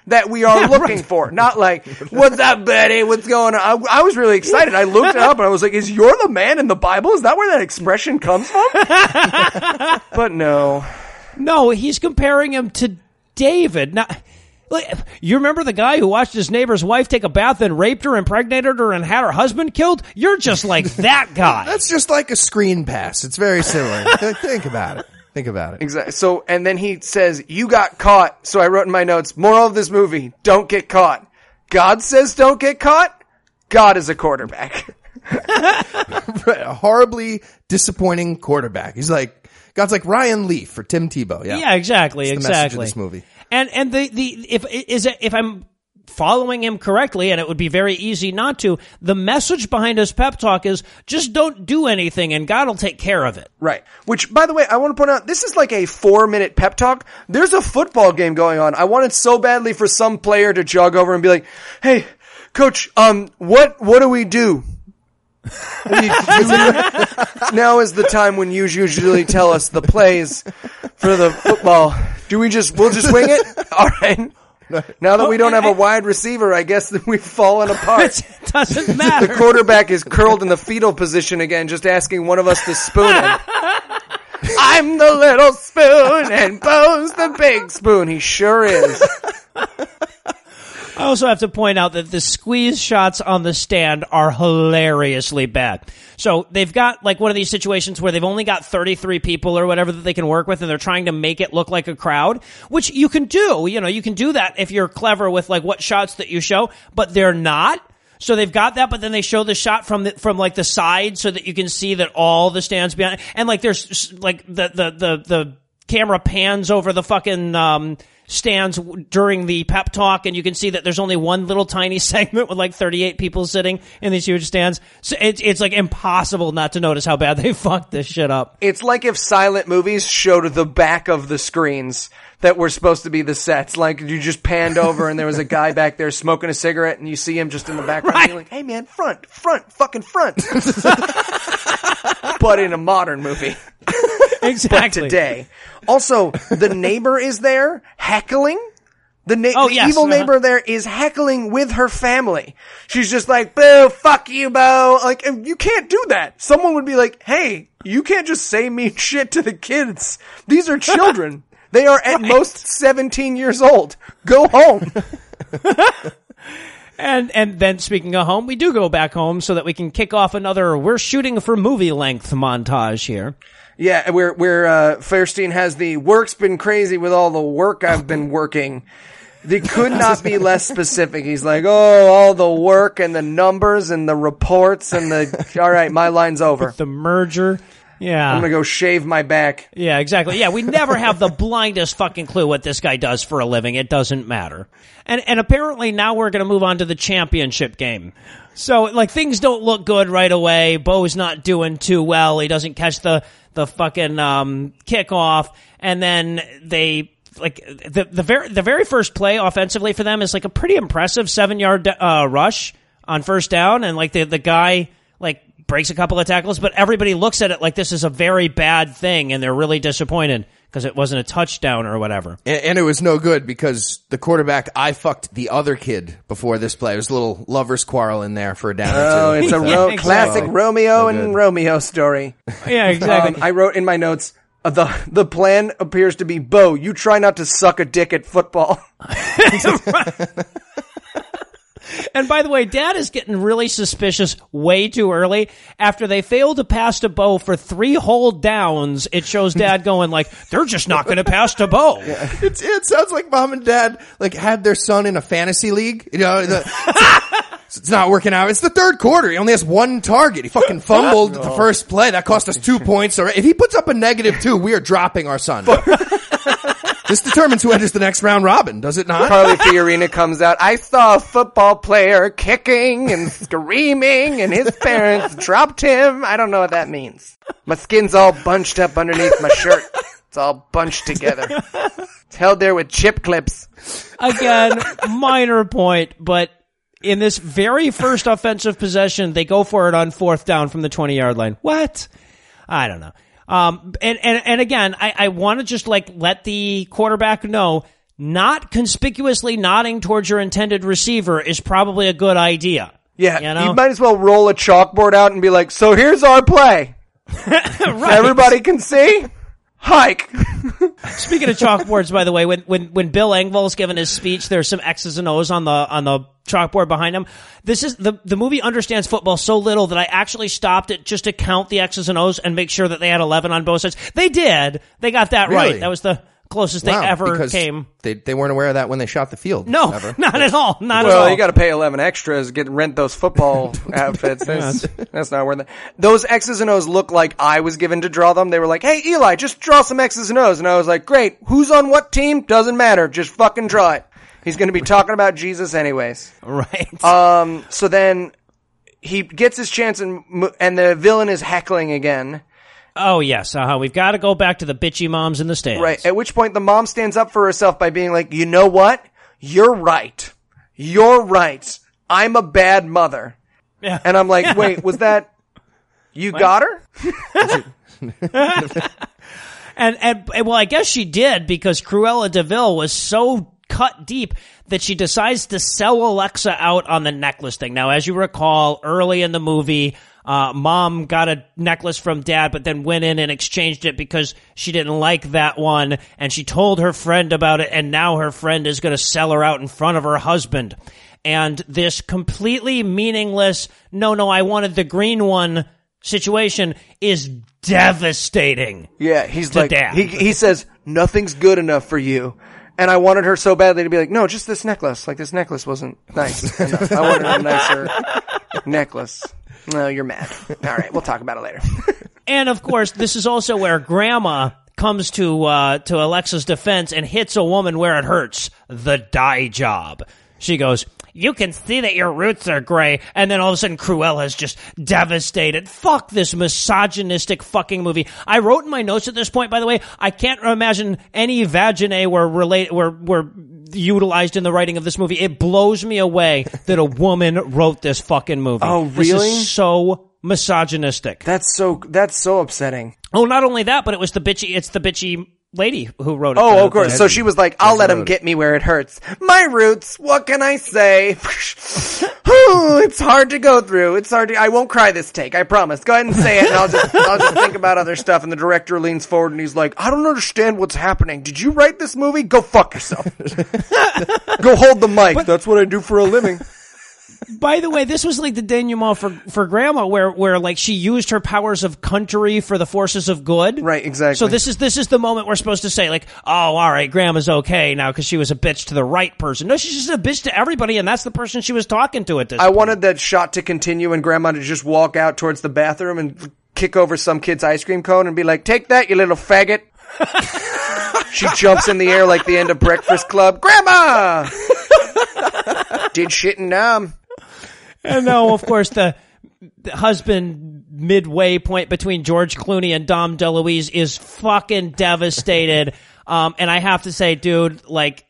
That we are Yeah, looking right. for, not like, what's up, Betty? What's going on? I, I was really excited. I looked it up and I was like, is you're the man in the Bible? Is that where that expression comes from? but no. No, he's comparing him to David. Now, Like, You remember the guy who watched his neighbor's wife take a bath and raped her, impregnated her, and had her husband killed? You're just like that guy. That's just like a screen pass. It's very similar. Think about it. Think about it. Exactly. So, and then he says, "You got caught." So I wrote in my notes: "Moral of this movie: Don't get caught." God says, "Don't get caught." God is a quarterback. a horribly disappointing quarterback. He's like God's like Ryan Leaf for Tim Tebow. Yeah, Yeah, exactly, It's the message of exactly. this movie. And and the the if is it if I'm following him correctly, and it would be very easy not to. The message behind his pep talk is just don't do anything, and God will take care of it. Right. Which, by the way, I want to point out, this is like a four minute pep talk. There's a football game going on. I wanted so badly for some player to jog over and be like, "Hey, coach, um, what what do we do?" Now is the time when you usually tell us the plays for the football. Do we just we'll just wing it? All right. Now that we don't have a wide receiver, I guess that we've fallen apart. It doesn't matter. The quarterback is curled in the fetal position again, just asking one of us to spoon him. I'm the little spoon and Bo's the big spoon. He sure is. I also have to point out that the squeeze shots on the stand are hilariously bad. So they've got like one of these situations where they've only got 33 people or whatever that they can work with and they're trying to make it look like a crowd, which you can do. You know, you can do that if you're clever with like what shots that you show, but they're not. So they've got that, but then they show the shot from the, from like the side so that you can see that all the stands behind, and like there's like the, the, the, the camera pans over the fucking, um, stands during the pep talk and you can see that there's only one little tiny segment with like 38 people sitting in these huge stands. So it's, it's like impossible not to notice how bad they fucked this shit up. It's like if silent movies showed the back of the screens that were supposed to be the sets. Like you just panned over and there was a guy back there smoking a cigarette and you see him just in the background Right. like, hey man, front, front, fucking front. but in a modern movie. Exactly. today. Also, the neighbor is there heckling. The, na- Oh, the yes, evil uh-huh. neighbor there is heckling with her family. She's just like, boo, fuck you, Bo. Like, you can't do that. Someone would be like, hey, you can't just say mean shit to the kids. These are children. They are at most 17 years old. Go home. And, and then speaking of home, we do go back home so that we can kick off another we're shooting for movie length montage here. Yeah, where where uh, Fairstein has the work's been crazy with all the work I've been working. They could not be less specific. He's like, oh, all the work and the numbers and the reports and the. All right, my line's over. The merger. Yeah. I'm gonna go shave my back. Yeah, exactly. Yeah, we never have the blindest fucking clue what this guy does for a living. It doesn't matter. And and apparently now we're going to move on to the championship game. So like things don't look good right away. Bo's not doing too well. He doesn't catch the the fucking um kickoff and then they like the the very the very first play offensively for them is like a pretty impressive 7-yard uh rush on first down and like the the guy like breaks a couple of tackles, but everybody looks at it like this is a very bad thing and they're really disappointed because it wasn't a touchdown or whatever. And, and it was no good because the quarterback I fucked the other kid before this play. There was a little lovers quarrel in there for a down Oh, or two. it's a Yeah, ro- exactly. classic Romeo and. Romeo story. Yeah, exactly. Um, I wrote in my notes. Uh, the the plan appears to be Bo. You try not to suck a dick at football. and by the way, Dad is getting really suspicious way too early. After they failed to pass to Bo for three whole downs, it shows Dad going like, they're just not going to pass to Bo. It's, it sounds like mom and dad like had their son in a fantasy league. You know, the, it's, it's not working out. It's the third quarter. He only has one target. He fucking fumbled the oh. first play. That cost us two points. Or if he puts up a negative two, we are dropping our son. This determines who enters the next round robin, does it not? Carly Fiorina comes out. I saw a football player kicking and screaming, and his parents dropped him. I don't know what that means. My skin's all bunched up underneath my shirt. It's all bunched together. It's held there with chip clips. Again, minor point, but in this very first offensive possession, they go for it on fourth down from the 20 yard line. What? I don't know. Um, and, and, and again, I, I want to just like let the quarterback know not conspicuously nodding towards your intended receiver is probably a good idea. Yeah, You know? you might as well roll a chalkboard out and be like, "So here's our play. So everybody can see. Hike. Speaking of chalkboards, by the way, when when when Bill Engvall's given his speech, there's some X's and O's on the on the chalkboard behind him. This is the the movie understands football so little that I actually stopped it just to count the X's and O's and make sure that they had eleven on both sides. They did. They got that Really? right. That was the closest they Wow, ever because came. They they weren't aware of that when they shot the field. No, ever. not at all. Not at all. Well, you got to pay eleven extras to get rent those football outfits. That's, that's not worth it. Those X's and O's look like I was given to draw them. They were like, "Hey, Eli, just draw some X's and O's," and I was like, "Great. Who's on what team? Doesn't matter. Just fucking draw it." He's going to be talking about Jesus anyways. right. Um. So then he gets his chance, and mo- and the villain is heckling again. Oh yes. Uh huh. We've got to go back to the bitchy moms in the stands. Right. At which point the mom stands up for herself by being like, you know what? You're right. You're right. I'm a bad mother. Yeah. And I'm like, wait, was that, you got her? And, and and well, I guess she did because Cruella de Vil was so cut deep that she decides to sell Alexa out on the necklace thing. Now, as you recall, early in the movie, uh, mom got a necklace from dad, but then went in and exchanged it because she didn't like that one, and she told her friend about it, and now her friend is going to sell her out in front of her husband. And this completely meaningless, no, no, I wanted the green one situation is devastating. Yeah. He's To like, dad. he, he says, nothing's good enough for you. And I wanted her so badly to be like, no, just this necklace. Like this necklace wasn't nice enough. I wanted a nicer necklace. No, you're mad. All right. We'll talk about it later. And of course, this is also where Grandma comes to uh, to Alexa's defense and hits a woman where it hurts. The dye job. She goes, "You can see that your roots are gray," and then all of a sudden, Cruella's just devastated. Fuck this misogynistic fucking movie. I wrote in my notes at this point, by the way, I can't imagine any vaginae were relate were were utilized in the writing of this movie. It blows me away that a woman wrote this fucking movie. Oh, This really? is so misogynistic. That's so, that's so upsetting. Oh, not only that, but it was the bitchy. It's the bitchy lady who wrote it. Oh, of course. So she was like, I'll let him get me where it hurts. My roots, what can I say? it's hard to go through. It's hard to, I won't cry this take, I promise. Go ahead and say it and I'll just, I'll just think about other stuff. And the director leans forward and he's like, I don't understand what's happening. Did you write this movie? Go fuck yourself. go hold the mic. That's what I do for a living. By the way, this was like the denouement for for Grandma, where where like she used her powers of country for the forces of good. Right, exactly. So this is this is the moment we're supposed to say like, oh, all right, Grandma's okay now because she was a bitch to the right person. No, she's just a bitch to everybody, and that's the person she was talking to at this. I point. wanted that shot to continue and grandma to just walk out towards the bathroom and kick over some kid's ice cream cone and be like, take that, you little faggot. she jumps in the air like the end of Breakfast Club. Grandma! Did shit and um. And no, of course, the, the husband midway point between George Clooney and Dom DeLuise is fucking devastated. Um, and I have to say, dude, like,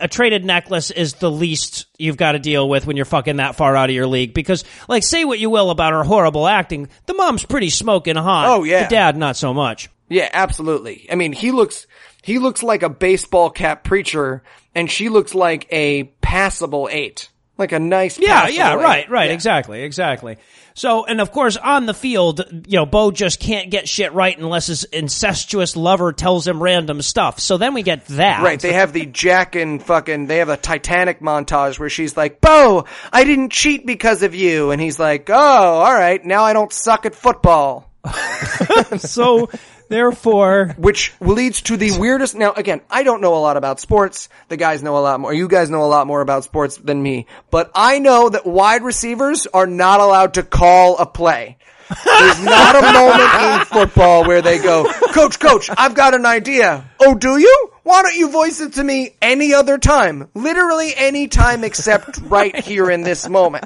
a traded necklace is the least you've got to deal with when you're fucking that far out of your league. Because, like, say what you will about her horrible acting, the mom's pretty smoking hot. Oh, yeah. The dad, not so much. Yeah, absolutely. I mean, he looks, he looks like a baseball cap preacher and she looks like a passable eight. Like a nice Yeah, yeah, eight. right, right, Yeah. exactly, exactly. So, and of course, on the field, you know, Bo just can't get shit right unless his incestuous lover tells him random stuff. So then we get that. Right, they have the Jack and fucking, they have a Titanic montage where she's like, Bo, I didn't cheat because of you. And he's like, oh, alright, now I don't suck at football. so, therefore, Which leads to the weirdest, now again, I don't know a lot about sports. The guys know a lot more, you guys know a lot more about sports than me. But I know that wide receivers are not allowed to call a play. There's not a moment in football where they go, Coach, Coach, I've got an idea. Oh, do you? Why don't you voice it to me any other time? Literally any time except right here in this moment.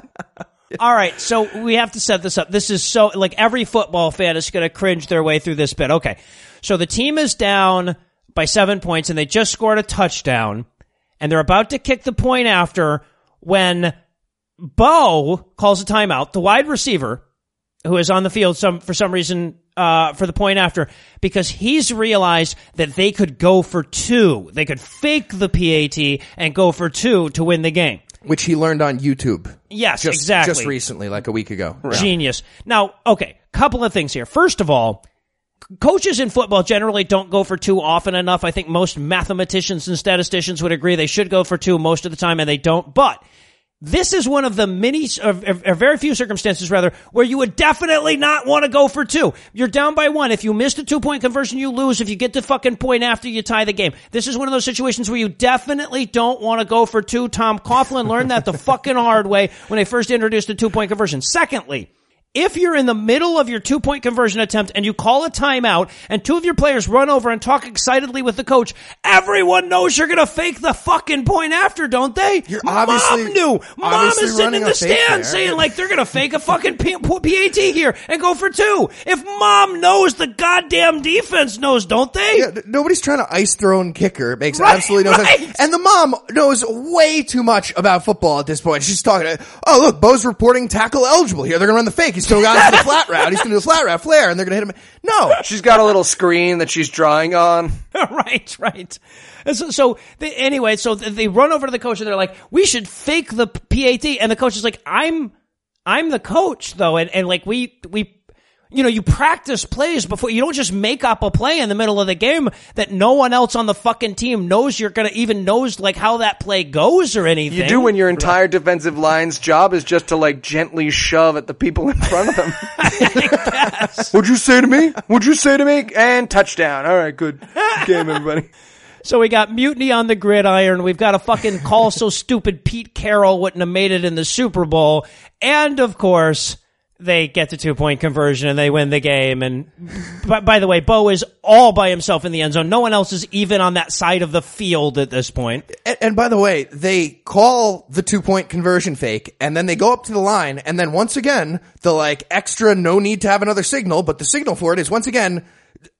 All right, so we have to set this up. This is so, like, every football fan is going to cringe their way through this bit. Okay. So the team is down by seven points and they just scored a touchdown and they're about to kick the point after when Bo calls a timeout, the wide receiver who is on the field some for some reason uh, for the point after because he's realized that they could go for two. They could fake the PAT and go for two to win the game. Which he learned on YouTube. Yes, just, exactly. Just recently, like a week ago. Genius. Now, okay, couple of things here. First of all, coaches in football generally don't go for two often enough. I think most mathematicians and statisticians would agree they should go for two most of the time and they don't. But this is one of the many, or, or very few circumstances rather, where you would definitely not want to go for two. You're down by one. If you missed a two point conversion, you lose. If you get the fucking point after, you tie the game. This is one of those situations where you definitely don't want to go for two. Tom Coughlin learned that the fucking hard way when they first introduced the two point conversion. Secondly, if you're in the middle of your two point conversion attempt and you call a timeout and two of your players run over and talk excitedly with the coach, everyone knows you're gonna fake the fucking point after, don't they? You're obviously- Mom knew. Mom is sitting in the stand saying like they're gonna fake a fucking P- PAT here and go for two. If mom knows, the goddamn defense knows, don't they? Yeah, nobody's trying to ice their own kicker. It makes Right, absolutely no right. sense. And the mom knows way too much about football at this point. She's talking, oh look, Bo's reporting tackle eligible here. They're gonna run the fake. He's going out to the flat route. He's gonna do a flat route flare and they're gonna hit him. No. She's got a little screen that she's drawing on. right, right. So, so they, anyway, so they run over to the coach and they're like, "We should fake the PAT." And the coach is like, "I'm, I'm the coach though, and and like we we." You know, you practice plays before, you don't just make up a play in the middle of the game that no one else on the fucking team knows you're gonna, even knows like how that play goes or anything. You do when your entire defensive line's job is just to like gently shove at the people in front of them. What'd you say to me? What'd you say to me? And touchdown. All right, good game, everybody. So we got mutiny on the gridiron. We've got a fucking call so stupid Pete Carroll wouldn't have made it in the Super Bowl. And of course, they get the two point conversion and they win the game. And by, by the way, Bo is all by himself in the end zone. No one else is even on that side of the field at this point. And, and by the way, they call the two point conversion fake and then they go up to the line and then once again, the like extra no need to have another signal, but the signal for it is once again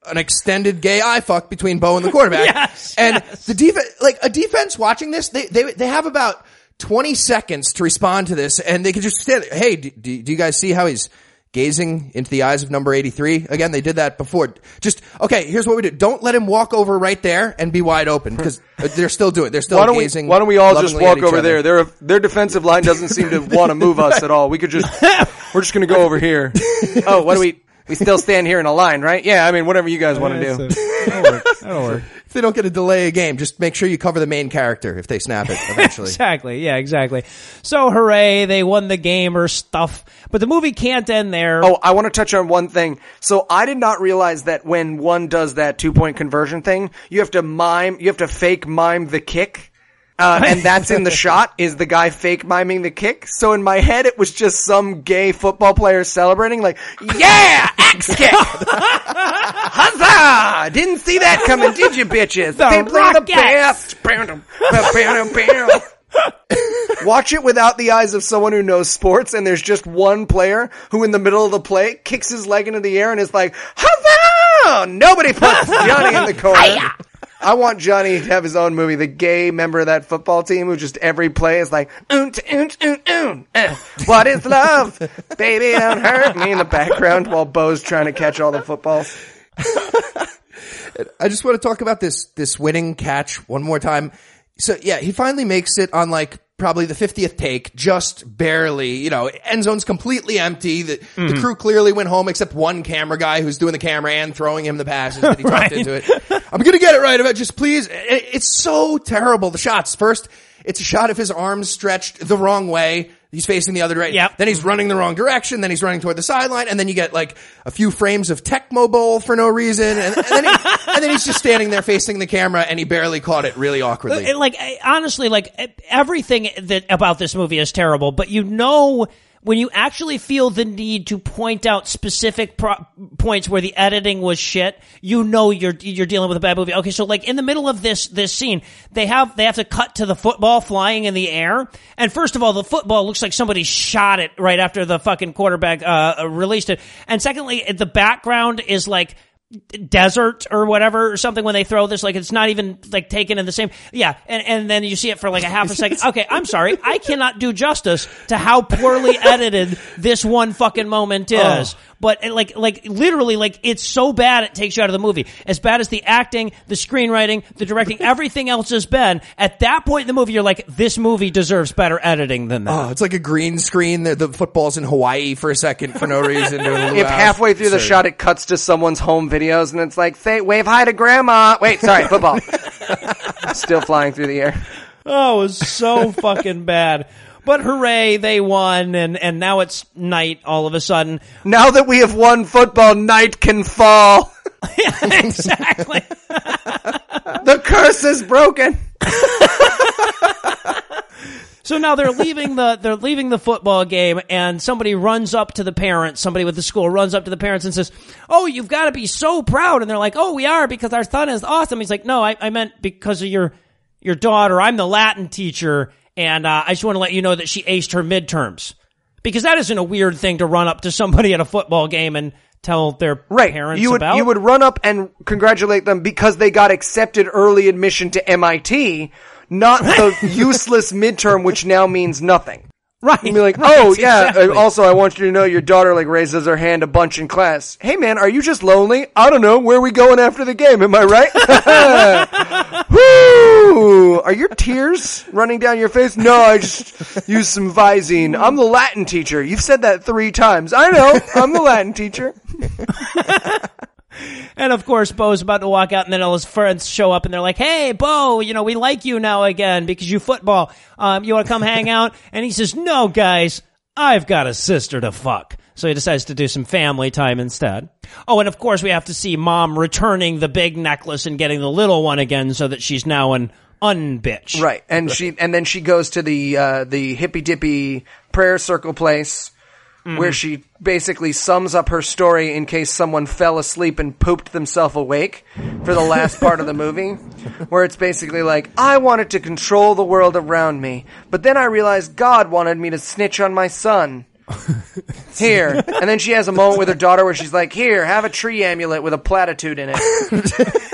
an extended gay eye fuck between Bo and the quarterback. Yes, and yes. the defense, like a defense watching this, they, they, they have about 20 seconds to respond to this and they can just stand. Hey, do, do, do you guys see how he's gazing into the eyes of number 83? Again, they did that before. Just, okay, here's what we do. Don't let him walk over right there and be wide open because they're still doing it. They're still Why don't we? gazing. Why don't we all just walk over other. there? Their their defensive line doesn't seem to want to move us at all. We could just we're just gonna go over here. Oh, what do we? We still stand here in a line, right? Yeah, I mean, whatever you guys want to do. That'll work. That'll work. If they don't get a delay a game, just make sure you cover the main character if they snap it eventually. Exactly. Yeah, exactly. So hooray, they won the game or stuff. But the movie can't end there. Oh, I want to touch on one thing. So I did not realize that when one does that two point conversion thing, you have to mime, you have to fake mime the kick. Uh, and that's in the shot is the guy fake miming the kick. So in my head, it was just some gay football player celebrating like, yeah, X kick. Huzzah! Didn't see that coming, did you bitches? The they play the best. Bam, bam, bam, bam. Watch it without the eyes of someone who knows sports, and there's just one player who, in the middle of the play, kicks his leg into the air and is like, "Huzzah!" Nobody puts Johnny in the corner. I want Johnny to have his own movie. The gay member of that football team who just every play is like, oont, oont, oont, oont. Eh, What is love? Baby, don't hurt me in the background while Bo's trying to catch all the footballs. I just want to talk about this this winning catch one more time. So yeah, he finally makes it on like probably the 50th take, just barely, you know, end zone's completely empty. The, the mm-hmm. crew clearly went home except one camera guy who's doing the camera and throwing him the passes that he talked into it. I'm going to get it right. About just please. It- it's so terrible. The shots first, it's a shot of his arms stretched the wrong way. He's facing the other direction. Yep. Then he's running the wrong direction. Then he's running toward the sideline. And then you get like a few frames of Tecmo Bowl for no reason. And, and, then, he, and then he's just standing there facing the camera and he barely caught it really awkwardly. Like honestly, like everything that about this movie is terrible. But you know, when you actually feel the need to point out specific pro- points where the editing was shit, you know you're you're dealing with a bad movie. Okay, so like in the middle of this this scene, they have they have to cut to the football flying in the air, and first of all, the football looks like somebody shot it right after the fucking quarterback uh, released it, and secondly, the background is like desert or whatever or something when they throw this like it's not even like taken in the same yeah and and then you see it for like a half a second. Okay i'm sorry. I cannot do justice to how poorly edited this one fucking moment oh. is but it, like like literally like it's so bad it takes you out of the movie as bad as the acting the screenwriting the directing everything else has been at that point in the movie you're like this movie deserves better editing than that Oh, it's like a green screen. The, the football's in Hawaii for a second for no reason. If halfway through the Absurd. shot it cuts to someone's home videos, and it's like, say, wave hi to grandma. Wait, sorry, football. Still flying through the air. Oh, it was so fucking bad. But hooray, they won, and, and now it's night all of a sudden. Now that we have won football, night can fall. exactly. The curse is broken. So now they're leaving the they're leaving the football game, and somebody runs up to the parents. Somebody with the school runs up to the parents and says, "Oh, you've got to be so proud!" And they're like, "Oh, we are because our son is awesome." He's like, "No, I, I meant because of your your daughter. I'm the Latin teacher, and uh, I just want to let you know that she aced her midterms because that isn't a weird thing to run up to somebody at a football game and tell their Right. parents you would about." you would run up and congratulate them because they got accepted early admission to MIT, not the useless midterm, which now means nothing. Right? You'd be like, right, oh yeah. exactly. uh, Also, I want you to know your daughter like raises her hand a bunch in class. Hey man, are you just lonely? I don't know. Where are we going after the game? Am I right? Woo! Are your tears running down your face? No, I just used some Visine. I'm the Latin teacher. You've said that three times. I know. I'm the Latin teacher. And of course, Bo's about to walk out, and then all his friends show up, and they're like, "Hey, Bo, you know we like you now again because you football. Um, you want to come hang out?" And he says, "No, guys, I've got a sister to fuck." So he decides to do some family time instead. Oh, and of course, we have to see Mom returning the big necklace and getting the little one again, so that she's now an unbitch. Right, and she and then she goes to the uh, the hippy dippy prayer circle place where mm-hmm. she basically sums up her story in case someone fell asleep and pooped themselves awake for the last part of the movie, where it's basically like I wanted to control the world around me, but then I realized God wanted me to snitch on my son. Here, and then she has a moment with her daughter where she's like, "Here, have a tree amulet with a platitude in it."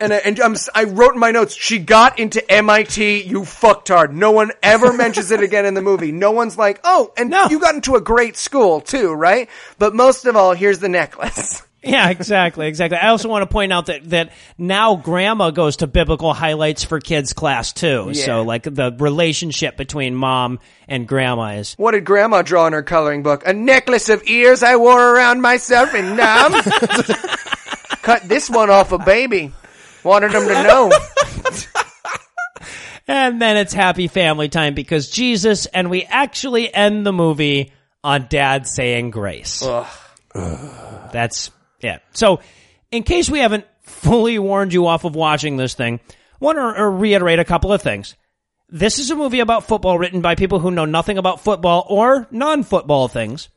And, I- and I'm, s- I wrote in my notes, she got into MIT, you fucktard. No one ever mentions it again in the movie. No one's like, oh, and No. you got into a great school too, right? But most of all, here's the necklace. Yeah, exactly, exactly. I also want to point out that that now grandma goes to biblical highlights for kids class too. Yeah. So like the relationship between mom and grandma is What did grandma draw in her coloring book? A necklace of ears I wore around myself and numb. Cut this one off a baby. Wanted them to know. And then it's happy family time because Jesus, and we actually end the movie on dad saying grace. That's it. So, in case we haven't fully warned you off of watching this thing, I want to reiterate a couple of things. This is a movie about football written by people who know nothing about football or non-football things.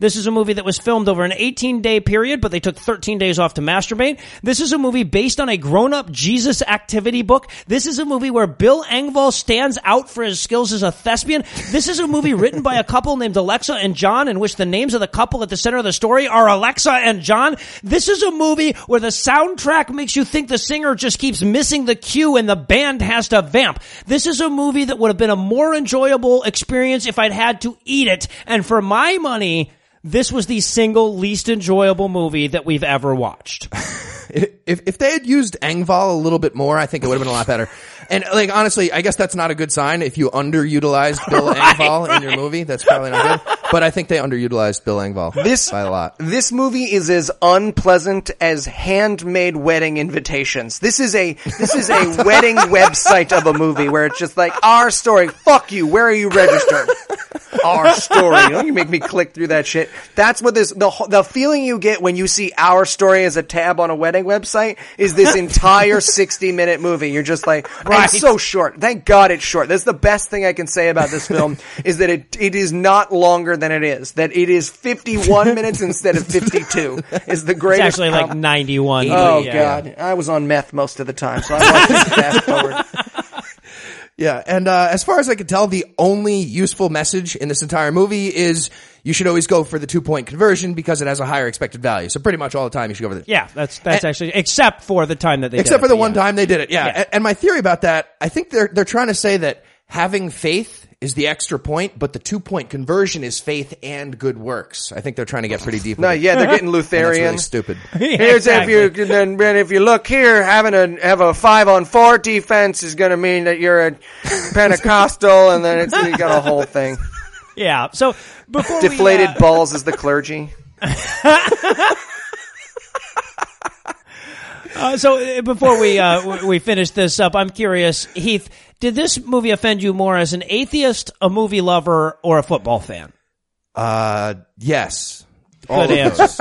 This is a movie that was filmed over an 18 day period, but they took 13 days off to masturbate. This is a movie based on a grown up Jesus activity book. This is a movie where Bill Engvall stands out for his skills as a thespian. This is a movie written by a couple named Alexa and John in which the names of the couple at the center of the story are Alexa and John. This is a movie where the soundtrack makes you think the singer just keeps missing the cue and the band has to vamp. This is a movie that would have been a more enjoyable experience if I'd had to eat it. And for my money, this was the single least enjoyable movie that we've ever watched. If if they had used Engvall a little bit more, I think it would have been a lot better. And like honestly, I guess that's not a good sign if you underutilized Bill Engvall in your movie. That's probably not good. But I think they underutilized Bill Engvall This by a lot. This movie is as unpleasant as handmade wedding invitations. This is a this is a wedding website of a movie where it's just like our story. Fuck you. Where are you registered? Our story. Don't you make me click through that shit. That's what this the the feeling you get when you see our story as a tab on a wedding website is this entire 60 minute movie. You're just like, Right. it's so short. Thank God it's short. That's the best thing I can say about this film is that it it is not longer than it is. That it is 51 minutes instead of 52 is the It's greatest. actually like 91. Oh Yeah. God, I was on meth most of the time, so I watched fast forward. Yeah, and uh, as far as I can tell, the only useful message in this entire movie is you should always go for the two point conversion because it has a higher expected value. So pretty much all the time you should go for the Yeah, that's that's And- actually except for the time that they did except it, for the one yeah. time they did it. Yeah. Yeah. And, and my theory about that, I think they're they're trying to say that having faith is the extra point, but the two point conversion is faith and good works. I think they're trying to get pretty deep. No, yeah, they're getting And that's Lutheran. really stupid. Yeah, Here's exactly. if you then then if you look here, having a have a five on four defense is going to mean that you're a Pentecostal, and then it's you got a whole thing. Yeah. So before Deflated we, uh, balls is the clergy. Uh, so uh, before we uh, we finish this up, I'm curious, Heath. Did this movie offend you more as an atheist, a movie lover, or a football fan? Uh, yes. All Good those.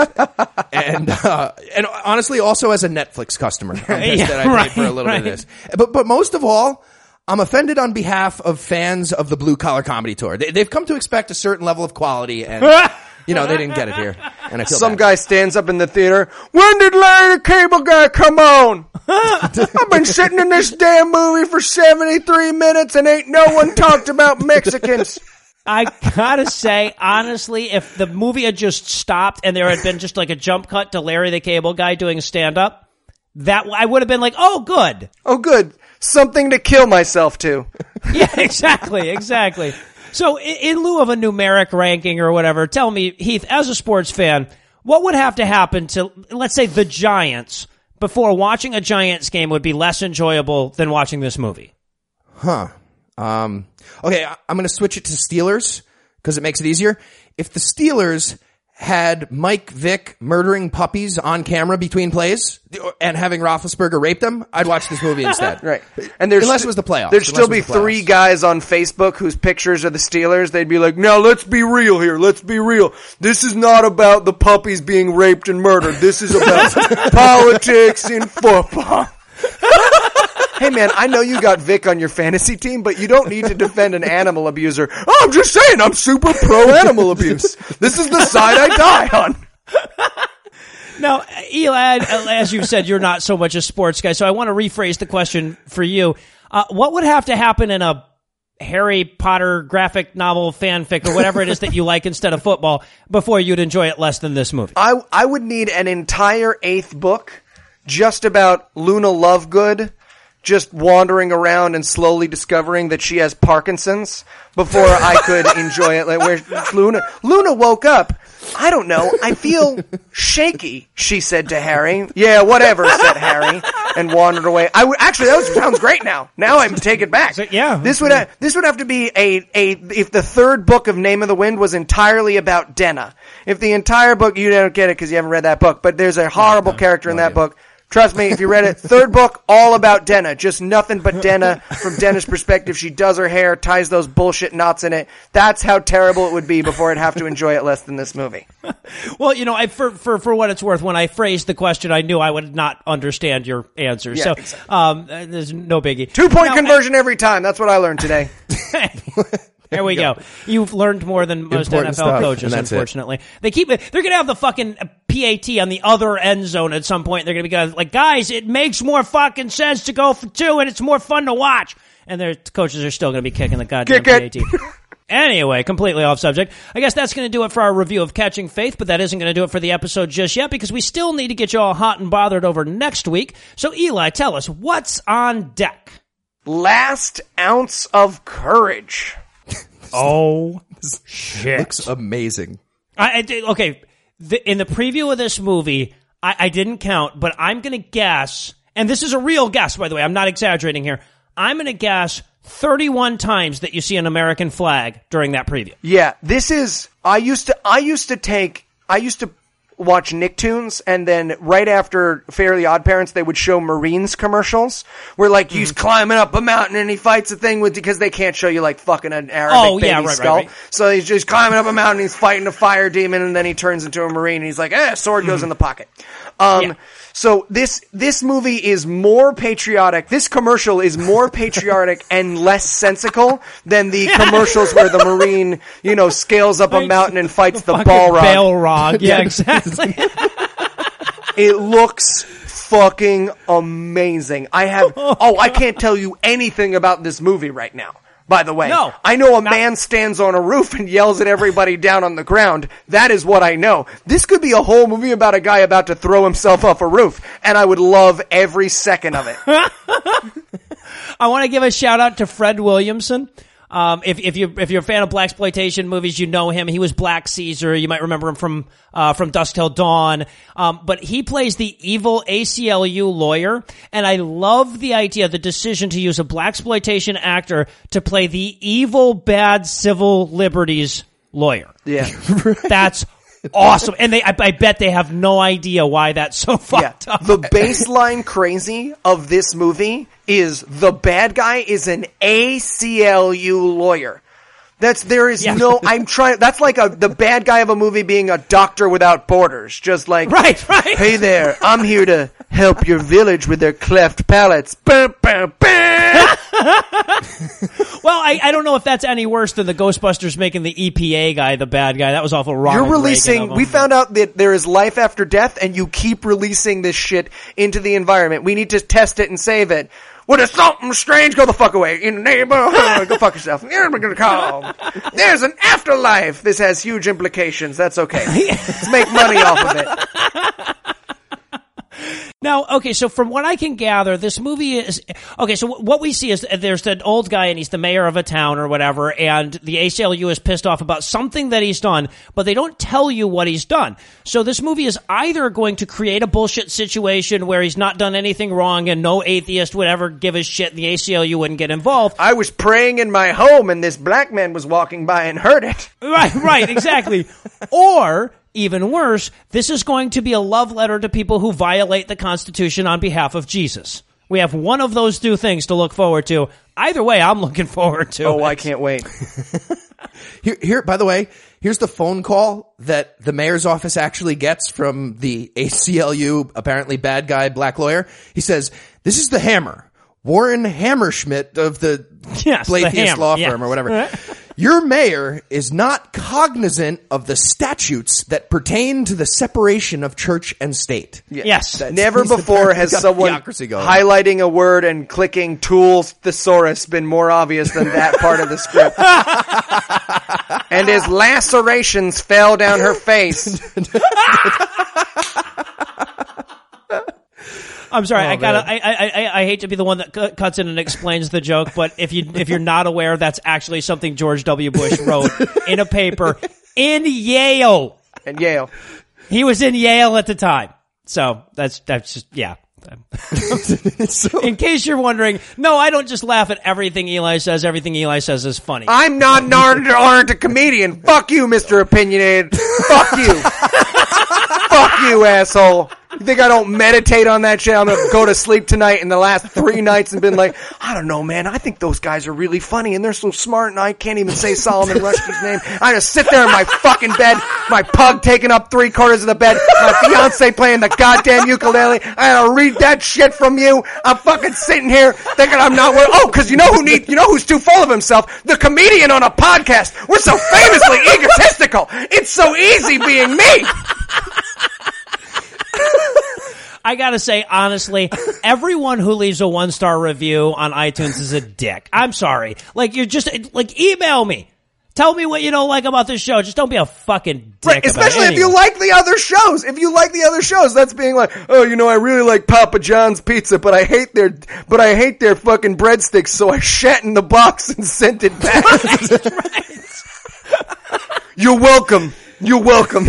and uh, and honestly, also as a Netflix customer, I'm pissed Yeah, that I paid for a little right. bit of this. But but most of all, I'm offended on behalf of fans of the Blue Collar Comedy Tour. They, they've come to expect a certain level of quality, and you know they didn't get it here. And I feel Some bad. guy stands up in the theater. When did Larry the Cable Guy come on? I've been sitting in this damn movie for 73 minutes and ain't no one talked about Mexicans. I gotta say, honestly, if the movie had just stopped and there had been just like a jump cut to Larry the Cable Guy doing a stand up, that I would have been like, oh, good. Oh, good. Something to kill myself to. Yeah, exactly, exactly. So, in, in lieu of a numeric ranking or whatever, tell me, Heath, as a sports fan, what would have to happen to, let's say, the Giants before watching a Giants game would be less enjoyable than watching this movie? Huh. Um, okay, I'm going to switch it to Steelers because it makes it easier. If the Steelers had Mike Vick murdering puppies on camera between plays and having Roethlisberger rape them, I'd watch this movie instead. Right. And there's unless st- it was the playoffs. There'd still be the three guys on Facebook whose pictures are the Steelers. They'd be like, now let's be real here. Let's be real. This is not about the puppies being raped and murdered. This is about politics in football. hey man, I know you got Vick on your fantasy team, but you don't need to defend an animal abuser. Oh, I'm just saying, I'm super pro animal abuse. This is the side I die on. Now, Eli, as you said, you're not so much a sports guy, so I want to rephrase the question for you. Uh, what would have to happen in a Harry Potter graphic novel fanfic or whatever it is that you like instead of football before you'd enjoy it less than this movie? I I would need an entire eighth book just about Luna Lovegood just wandering around and slowly discovering that she has Parkinson's before I could enjoy it. Like where Luna Luna woke up. I don't know. I feel shaky, she said to Harry. Yeah, whatever, said Harry, and wandered away. I would actually that was, sounds great now. Now I'm take it back. yeah. This would ha- this would have to be a a if the third book of Name of the Wind was entirely about Denna. If the entire book you don't get it because you haven't read that book, but there's a horrible character in that book. Trust me, if you read it, third book all about Denna, just nothing but Denna from Denna's perspective. She does her hair, ties those bullshit knots in it. That's how terrible it would be before I'd have to enjoy it less than this movie. Well, you know, I, for, for, for what it's worth, when I phrased the question, I knew I would not understand your answer. Yeah, so, exactly. um, uh, there's no biggie. Two point Now, conversion every time. That's what I learned today. There we go. You've learned more than most Important NFL stuff, coaches, and that's it. unfortunately. They keep it, they're going to have the fucking PAT on the other end zone at some point. They're going to be going, like, guys, it makes more fucking sense to go for two and it's more fun to watch. And their coaches are still going to be kicking the goddamn Kick it. PAT. Anyway, completely off subject. I guess that's going to do it for our review of Catching Faith, but that isn't going to do it for the episode just yet because we still need to get you all hot and bothered over next week. So, Eli, tell us what's on deck. Last ounce of courage. Oh, shit. Looks amazing. I, I did, okay. The, in the preview of this movie, I, I didn't count, but I'm going to guess, and this is a real guess, by the way. I'm not exaggerating here. I'm going to guess 31 times that you see an American flag during that preview. Yeah, this is. I used to. I used to take. I used to watch Nicktoons, and then right after Fairly Odd Parents, they would show Marines commercials where like Mm-hmm. he's climbing up a mountain and he fights a thing with because they can't show you like fucking an Arabic Oh, baby yeah, right, right, skull. right. So he's just climbing up a mountain. He's fighting a fire demon, and then he turns into a Marine. and He's like, eh, sword goes in the pocket. Um, Mm-hmm. Yeah. So this this movie is more patriotic. This commercial is more patriotic and less sensical than the commercials where the Marine, you know, scales up a mountain and fights the, Fucking Balrog. Balrog. Yeah, exactly. It looks fucking amazing. I have. Oh, oh, I can't tell you anything about this movie right now. By the way, No. I know a man stands on a roof and yells at everybody down on the ground. That is what I know. This could be a whole movie about a guy about to throw himself off a roof, and I would love every second of it. I want to give a shout out to Fred Williamson. Um, if, if you if you're a fan of black exploitation movies, you know him. He was Black Caesar. You might remember him from uh, from Dusk Till Dawn. Um, but he plays the evil ACLU lawyer, and I love the idea, the decision to use a black exploitation actor to play the evil, bad civil liberties lawyer. Yeah. That's awesome. And they, I, I bet they have no idea why that's so Yeah. fucked up. The baseline crazy of this movie is the bad guy is an ACLU lawyer. That's there is Yeah. no. I'm trying. That's like a the bad guy of a movie being a doctor without borders. Just like Right, right. Hey there, I'm here to help your village with their cleft palates. Bah, bah, bah. Well, I, I don't know if that's any worse than the Ghostbusters making the EPA guy the bad guy. That was awful. Ronald You're releasing. We found out that there is life after death, and you keep releasing this shit into the environment. We need to test it and save it. What is something strange? Go the fuck away. In the neighborhood, go fuck yourself. We're gonna call. There's an afterlife. This has huge implications. That's okay. Let's make money off of it. Now, okay, so from what I can gather, this movie is okay. So what we see is there's an old guy and he's the mayor of a town or whatever, and the ACLU is pissed off about something that he's done, but they don't tell you what he's done. So this movie is either going to create a bullshit situation where he's not done anything wrong and no atheist would ever give a shit, and the ACLU wouldn't get involved. I was praying in my home, and this black man was walking by and heard it. Right, right, exactly. or even worse, this is going to be a love letter to people who violate the Constitution on behalf of Jesus. We have one of those two things to look forward to. Either way, I'm looking forward to. Oh, it. I can't wait. Here, here, by the way, here's the phone call that the mayor's office actually gets from the ACLU, apparently bad guy, black lawyer. He says, this is the hammer. Warren Hammerschmidt of the Yes, the law yeah. firm or whatever. Your mayor is not cognizant of the statutes that pertain to the separation of church and state. Yes. Never He's the before part has who got someone theocracy going. highlighting a word and clicking tools thesaurus been more obvious than that part of the script. and as lacerations fell down her face, I'm sorry. Oh, I gotta. I, I I I hate to be the one that cu- cuts in and explains the joke, but if you if you're not aware, that's actually something George W. Bush wrote in a paper in Yale. and Yale. He was in Yale at the time, so that's that's just yeah. in case you're wondering, no, I don't just laugh at everything Eli says. Everything Eli says is funny. I'm not an art- aren't a comedian. Fuck you, Mr. Opinionated. Fuck you. Fuck you, asshole. You think I don't meditate on that shit? I'm gonna go to sleep tonight in the last three nights and been like, I don't know, man. I think those guys are really funny and they're so smart and I can't even say Solomon Rushdie's name. I just sit there in my fucking bed, my pug taking up three quarters of the bed, my fiance playing the goddamn ukulele. I gotta read that shit from you. I'm fucking sitting here thinking I'm not. wor- Oh, cause you know who need, you know who's too full of himself? The comedian on a podcast. We're so famously egotistical. It's so easy being me. I gotta say, honestly, everyone who leaves a one star review on iTunes is a dick. I'm sorry. Like, you're just, like, email me. Tell me what you don't like about this show. Just don't be a fucking dick. Right, especially if you like the other shows. If you like the other shows, that's being like, oh, you know, I really like Papa John's pizza, but I hate their, but I hate their fucking breadsticks, so I shat in the box and sent it back. You're welcome. You're welcome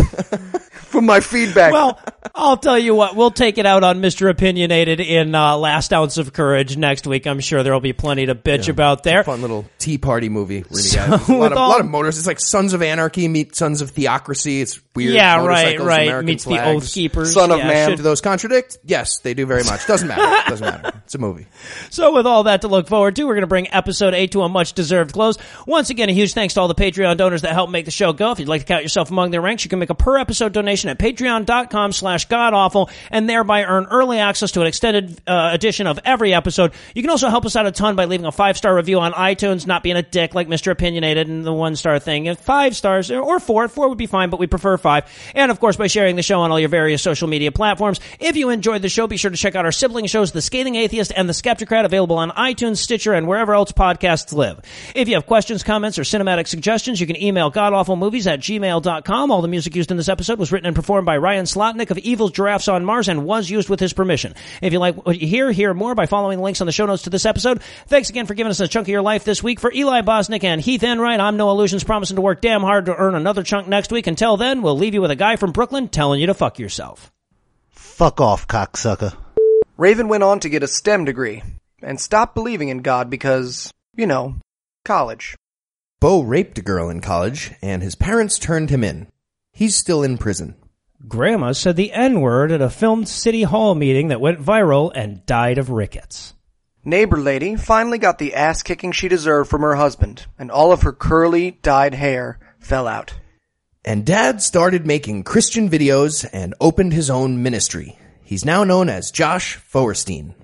for my feedback. Well, I'll tell you what, we'll take it out on Mr. Opinionated in uh, Last Ounce of Courage next week. I'm sure there'll be plenty to bitch about there. Fun little tea party movie. Really So, a lot of, all- lot of motors. It's like Sons of Anarchy meet Sons of Theocracy. It's weird. yeah, right, right. American Meets the. Oath Keepers. Son of Yeah, Man. should- Do those contradict? Yes, they do very much. Doesn't matter. Doesn't matter. It's a movie. So with all that to look forward to, we're going to bring episode 8 to a much deserved close. Once again, a huge thanks to all the Patreon donors that help make the show go. If you'd like to count yourself among their ranks, you can make a per episode donation at patreon.com slash godawful and thereby earn early access to an extended uh, edition of every episode. You can also help us out a ton by leaving a five star review on iTunes, not being a dick like Mr. Opinionated and the one star thing. Five stars or four, four would be fine, but we prefer five. And of course, by sharing the show on all your various social media platforms. If you enjoyed the show, be sure to check out our sibling shows, The Scathing Atheist and The Skeptocrat, available on iTunes, Stitcher, and wherever else podcasts live. If you have questions, comments, or cinematic suggestions, you can email godawfulmovies at gmail.com. All the music used in this episode was written and performed by Ryan Slotnick of Evil Giraffes on Mars and was used with his permission. If you like what you hear, hear more by following the links on the show notes to this episode. Thanks again for giving us a chunk of your life this week. For Eli Bosnick and Heath Enright, I'm Noah Lugeons, promising to work damn hard to earn another chunk next week. Until then, we'll leave you with a guy from Brooklyn telling you to fuck yourself. Fuck off, cocksucker. Raven went on to get a STEM degree and stopped believing in God because, you know, college. Bo raped a girl in college, and his parents turned him in. He's still in prison. Grandma said the N word at a filmed city hall meeting that went viral and died of rickets. Neighbor lady finally got the ass kicking she deserved from her husband, and all of her curly, dyed hair fell out. And dad started making Christian videos and opened his own ministry. He's now known as Josh Feuerstein.